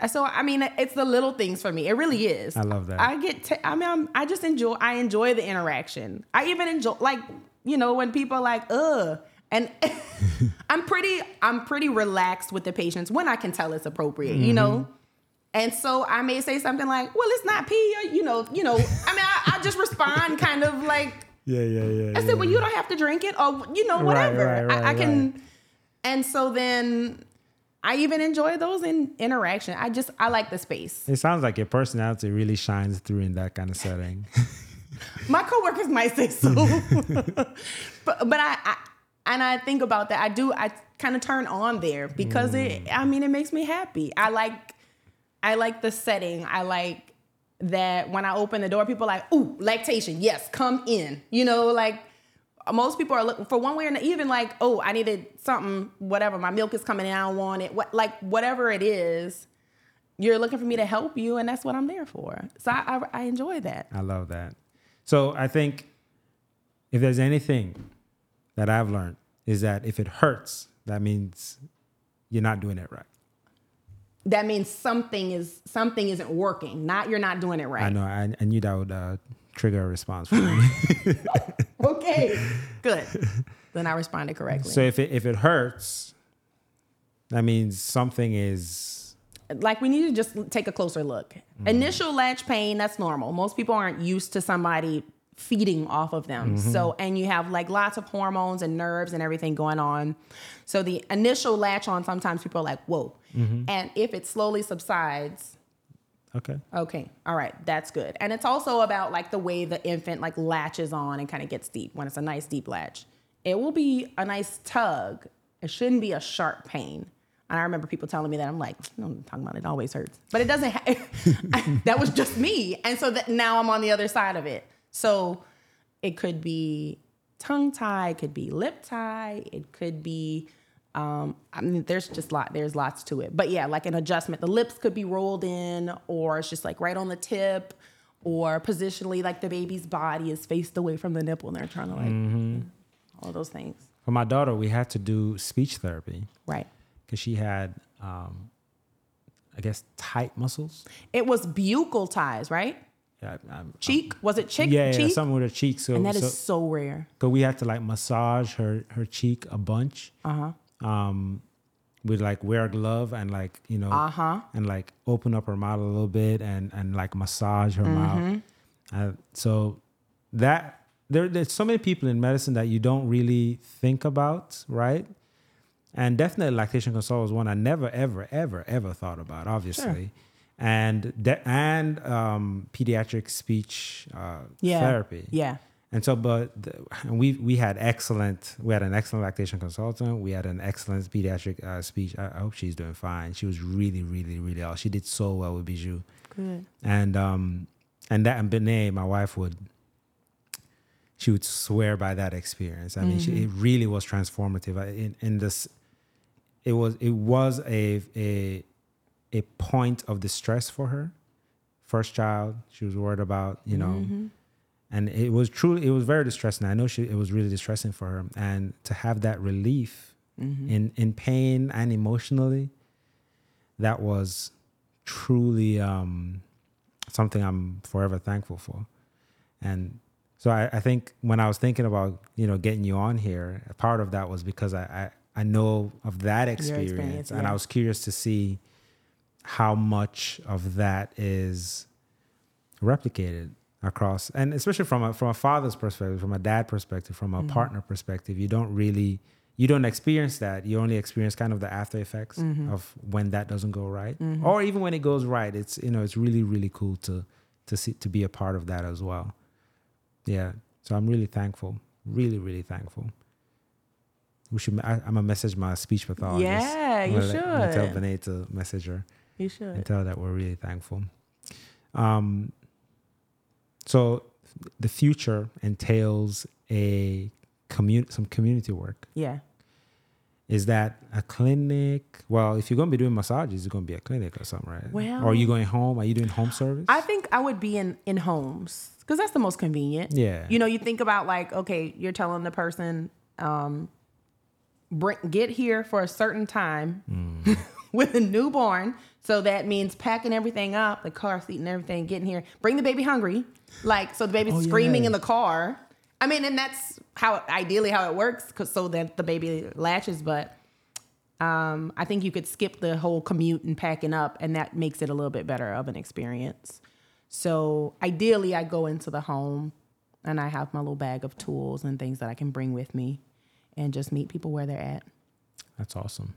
Uh, so I mean, it's the little things for me. It really is. I love that. I get. T- I mean, I'm, I just enjoy. I enjoy the interaction. I even enjoy, like, you know, when people are like, ugh, and I'm pretty. I'm pretty relaxed with the patients when I can tell it's appropriate. You know. Mm-hmm. And so I may say something like, "Well, it's not pee," or you know, you know. I mean, I, I just respond kind of like, Yeah, yeah, yeah. I said, "Well, you don't have to drink it," or you know, whatever. Right, whatever. right, I, I right, can. And so then, I even enjoy those in interaction. I just I like the space. It sounds like your personality really shines through in that kind of setting. My coworkers might say so, but but I, I and I think about that. I do. I kind of turn on there because it. Mm. I mean, it makes me happy. I like I like the setting. I like that when I open the door, people are like, "Ooh, lactation, yes, come in." You know, like most people are looking for one way or another. Even like, "Oh, I needed something, whatever. My milk is coming in. I don't want it." What, like whatever it is, you're looking for me to help you, and that's what I'm there for. So I, I, I enjoy that. I love that. So I think if there's anything that I've learned is that if it hurts, that means you're not doing it right. That means something is something isn't working. Not you're not doing it right. I know. I, I knew that would uh, trigger a response from me. Okay, good. then I responded correctly. so if it if it hurts, that means something is like we need to just take a closer look. Initial latch pain, that's normal. Most people aren't used to somebody feeding off of them. So, mm-hmm. and you have like lots of hormones and nerves and everything going on. So the initial latch on, sometimes people are like, whoa. Mm-hmm. And if it slowly subsides, okay. okay, all right, that's good. And it's also about like the way the infant like latches on and kind of gets deep when it's a nice deep latch. It will be a nice tug. It shouldn't be a sharp pain. And I remember people telling me that I'm like, no, I'm talking about it. it always hurts, but it doesn't. Ha- that was just me, and so that now I'm on the other side of it. So it could be tongue tie, it could be lip tie, it could be. Um, I mean, there's just lot. There's lots to it, but yeah, like an adjustment. The lips could be rolled in, or it's just like right on the tip, or positionally, like the baby's body is faced away from the nipple, and they're trying to like all those things. For my daughter, we had to do speech therapy Right. because she had, um, I guess, tight muscles. It was buccal ties, right? Yeah, I'm- Cheek? Was it chick? yeah, yeah, cheek? something with her cheek. So, and that is so, so rare. Cause we had to like massage her her cheek a bunch. Uh huh. Um, we'd like wear a glove and like you know, Uh huh. and like open up her mouth a little bit and and like massage her mouth. Uh, so that there there's so many people in medicine that you don't really think about, right? And definitely lactation consult was one I never ever ever ever thought about, obviously. And de- and um, pediatric speech uh, Yeah. therapy. Yeah. And so, but the, we we had excellent. We had an excellent lactation consultant. We had an excellent pediatric uh, speech. I, I hope she's doing fine. She was really, really, really well. She did so well with Bijou, Good. and um, and that and Benet, my wife would. She would swear by that experience. I mean, she, it really was transformative. In in this, it was it was a a a point of distress for her. First child, she was worried about. You know. And it was truly it was very distressing. I know she it was really distressing for her. And to have that relief in in pain and emotionally that was truly um something i'm forever thankful for. And so I, I think when i was thinking about you know getting you on here part of that was because i i, I know of that experience, experience, and i was curious to see how much of that is replicated across and especially from a from a father's perspective from a dad perspective from a Mm-hmm. partner perspective you don't really you don't experience that. You only experience kind of the after effects Mm-hmm. of when that doesn't go right. Or even when it goes right it's you know it's really really cool to to see to be a part of that as well. Yeah. So i'm really thankful really really thankful. We should I, i'm gonna message my speech pathologist. Yeah, you gonna let- I'm gonna tell should. Benet to message her You and should. tell her that we're really thankful. Um, so the future entails a commun some community work. Yeah. Is that a clinic? Well, if you're going to be doing massages, it's going to be a clinic or something, right? Well- or are you going home? Are you doing home service? I think I would be in in homes because that's the most convenient. Yeah. You know, you think about like, okay, you're telling the person, um, bring, get here for a certain time Mm. with a newborn. So that means packing everything up, the car seat and everything, getting here. Bring the baby hungry, like so the baby's Oh, screaming yeah. in the car. I mean, and that's how ideally how it works, cause so that the baby latches. But um, I think you could skip the whole commute and packing up, and that makes it a little bit better of an experience. So ideally, I go into the home and I have my little bag of tools and things that I can bring with me, and just meet people where they're at. That's awesome.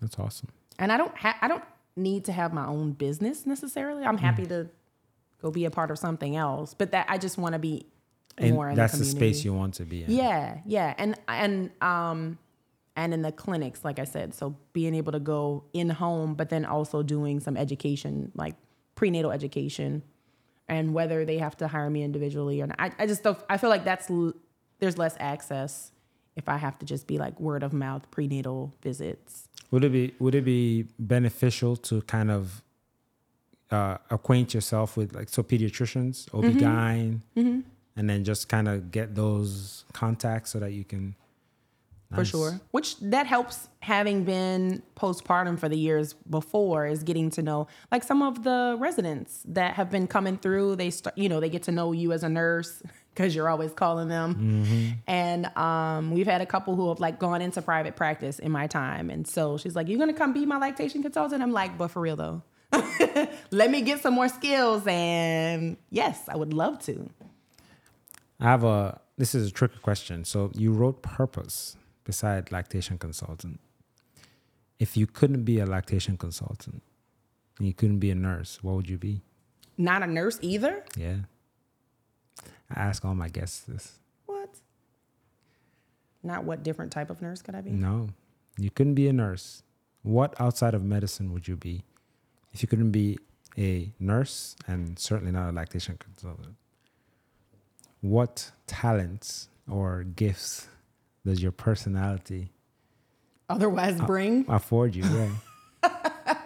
That's awesome. And I don't ha- I don't need to have my own business necessarily. I'm happy to go be a part of something else, but that I just want to be And more in that's the the, space you want to be in. Yeah, yeah, and and um, and in the clinics, like I said, so being able to go in home, but then also doing some education, like prenatal education, and whether they have to hire me individually or not. I, I just don't. I feel like that's there's less access if I have to just be like word of mouth prenatal visits. Would it be would it be beneficial to kind of uh, acquaint yourself with like so pediatricians, OB-GYN, and then just kind of get those contacts so that you can for Nice. sure. Which that helps having been postpartum for the years before is getting to know like some of the residents that have been coming through. They start, you know, they get to know you as a nurse because you're always calling them. And um, we've had a couple who have like gone into private practice in my time, and so she's like, "You're gonna come be my lactation consultant?" I'm like, "But for real though." Let me get some more skills, and yes, I would love to. I have a this is a tricky question. So you wrote purpose beside lactation consultant. If you couldn't be a lactation consultant and you couldn't be a nurse, what would you be? Not a nurse either. Yeah. I ask all my guests this. What? Not what different type of nurse could I be? No. You couldn't be a nurse. What outside of medicine would you be? If you couldn't be a nurse and certainly not a lactation consultant, what talents or gifts does your personality Otherwise, bring. afford you? Yeah.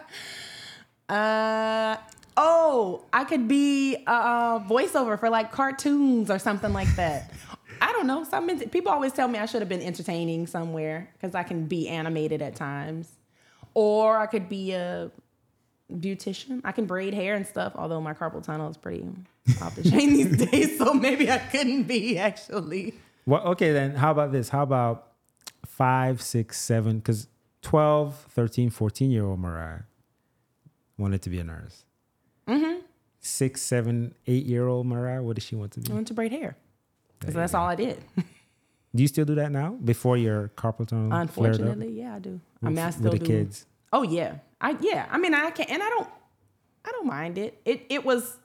Uh oh, I could be a uh, voiceover for like cartoons or something like that. I don't know. Some people always tell me I should have been entertaining somewhere because I can be animated at times, or I could be a beautician. I can braid hair and stuff, although my carpal tunnel is pretty off the chain these days. So maybe I couldn't be actually. Well, okay, then how about this? How about five, six, seven? Because 12, 13, 14 year old Moriah wanted to be a nurse. Mm-hmm. Six, seven, eight year old Moriah, what does she want to be? I want to braid hair. You that's go. all I did. Do you still do that now before your carpal tunnel? Unfortunately, yeah, I do. I mean, I with the do. kids. Oh yeah, I yeah. I mean, I can't, and I don't, I don't mind it. It it was,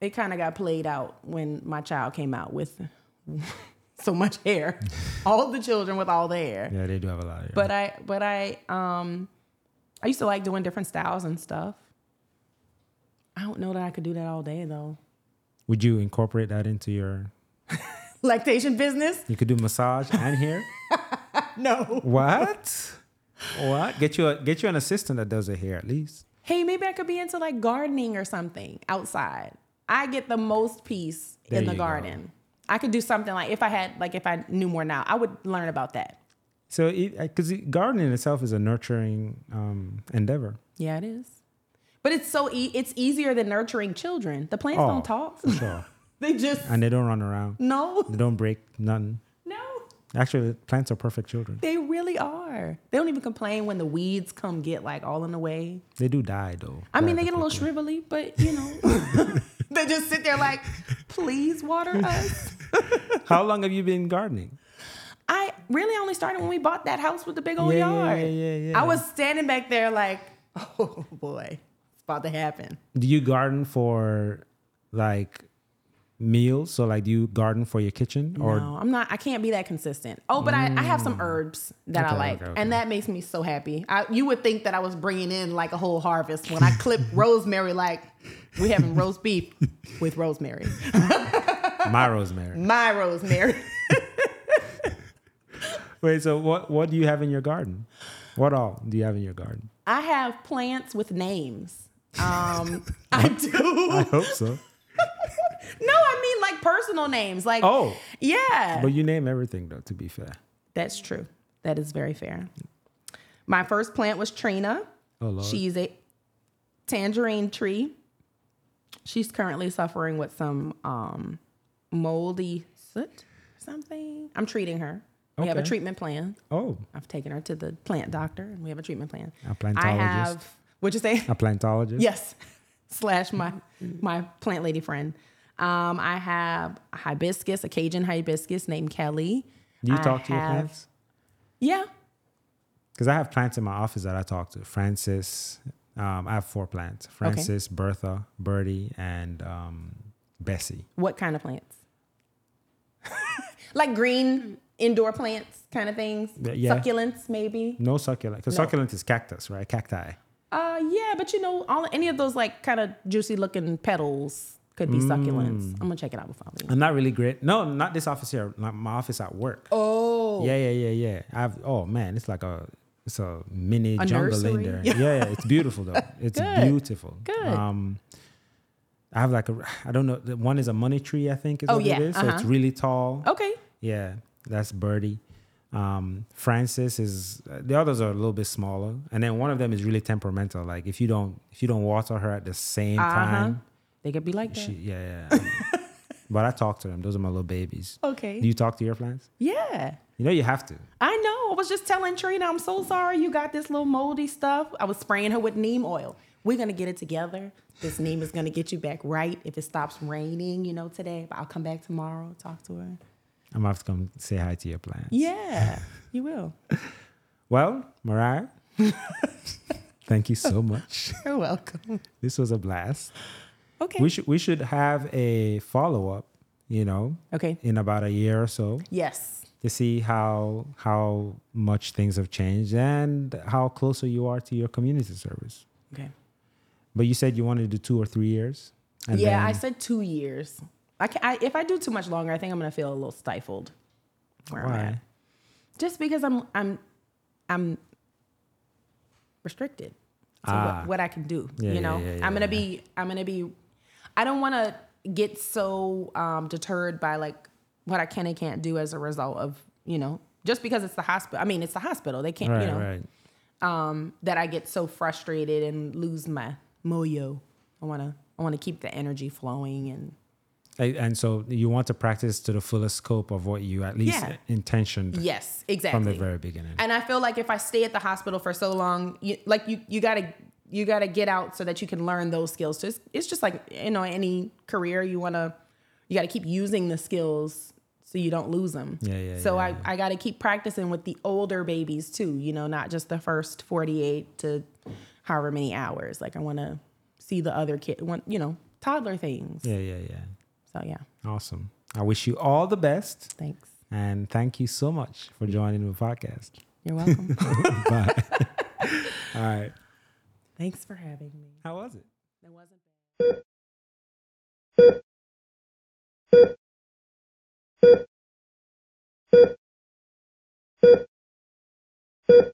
it kind of got played out when my child came out with so much hair, all the children with all the hair. Yeah, they do have a lot of hair. But I but I um, I used to like doing different styles and stuff. I don't know that I could do that all day though. Would you incorporate that into your? Lactation business? You could do massage and hair. No. what? What? Get you a get you an assistant that does the hair at least. Hey, maybe I could be into like gardening or something outside. I get the most peace There in the garden. go. I could do something like if I had like if I knew more now, I would learn about that. So, because gardening itself is a nurturing um, endeavor. Yeah, it is. But it's so e- it's easier than nurturing children. The plants Oh, don't talk. sure. they just and they don't run around. no, They don't break nothing. no. Actually, plants are perfect children. They really are. They don't even complain when the weeds come get like all in the way. They do die though. I mean, they get a little shrivelly, but you know, they just sit there like, please water us. How long have you been gardening? I really only started when we bought that house with the big old Yeah, yard. yeah, yeah, yeah. I was standing back there like, oh boy, it's about to happen. Do you garden for like meals? So, like, do you garden for your kitchen or? no, I'm not. I can't be that consistent. Oh, but I, I have some herbs that I like, okay, okay. and that makes me so happy. I, you would think that I was bringing in like a whole harvest when I clip rosemary. Like we having roast beef with rosemary, My rosemary. my rosemary. Wait, so what what do you have in your garden? What all do you have in your garden? I have plants with names. Um, I do. I hope so. No, I mean like personal names. Like, Oh, yeah. but you name everything though. To be fair. That's true. That is very fair. My first plant was Trina. Oh lord. She's a tangerine tree. She's currently suffering with some um, moldy soot, something. I'm treating her. We have a treatment plan. oh, I've taken her to the plant doctor, and we have a treatment plan. A plantologist. have. What'd you say? a plantologist. Yes. Slash my my plant lady friend. Um, I have a hibiscus, a Cajun hibiscus named Kelly. Do you I talk to your plants? Yeah. Because I have plants in my office that I talk to. Francis. Um, I have four plants: Francis, Bertha, Birdie, and um, Bessie. What kind of plants? like green indoor plants kind of things? Yeah. Succulents maybe? No succulent. Because No. succulent is cactus, right? Cacti. Uh yeah, but you know, all any of those like kind of juicy looking petals could be succulents. Mm. I'm gonna check it out before I leave. I'm not really great. No, not this office here. Not my office at work. Oh. Yeah, yeah, yeah, yeah. I've oh man, it's like a it's a mini A jungle in there. Yeah. yeah, it's beautiful though. It's Good. beautiful. Good. Um I have like a I don't know. One is a money tree, I think is Oh, what yeah, it is. So it's uh-huh. really tall. Okay. Yeah, that's Birdie. Um, Francis is the others are a little bit smaller, and then one of them is really temperamental. Like if you don't if you don't water her at the same Uh-huh. time, They could be like that. she yeah. yeah. but I talk to them. Those are my little babies. okay. Do you talk to your plants? yeah. You know you have to. I know. I was just telling Trina, I'm so sorry you got this little moldy stuff. I was spraying her with neem oil. We're gonna get it together. This neem is gonna get you back right if it stops raining, you know, today. But I'll come back tomorrow, talk to her. I'm gonna have to come say hi to your plants. Yeah, you will. Well, Moriah, thank you so much. You're welcome. This was a blast. Okay. We should we should have a follow up. You know, okay. in about a year or so. Yes. to see how how much things have changed and how closer you are to your community service. Okay. But you said you wanted to do two or three years. Yeah, I said two years. I can. I, if I do too much longer, I think I'm gonna feel a little stifled. Where I'm at. why? Just because I'm I'm I'm restricted to Ah. what, what I can do. Yeah, you know, yeah, yeah, I'm gonna be I'm gonna be. I don't want to get so um, deterred by like what I can and can't do as a result of you know just because it's the hospital. I mean, it's the hospital. They can't Right, you know. right. um, that I get so frustrated and lose my moyo. I wanna I wanna keep the energy flowing and And so you want to practice to the fullest scope of what you at least Yeah. intentioned yes, exactly. from the very beginning. And I feel like if I stay at the hospital for so long, you, like you, you gotta, you gotta get out so that you can learn those skills. So it's, it's just like you know, any career you wanna, you gotta keep using the skills so you don't lose them. Yeah, yeah, So yeah, I. I gotta keep practicing with the older babies too. You know, not just the first forty-eight to however many hours. Like I wanna see the other kid, want you know, toddler things. yeah, yeah, yeah. So yeah, Awesome. I wish you all the best. thanks. And thank you so much for joining the podcast. You're welcome. Bye. all right. Thanks for having me. How was it? It wasn't bad.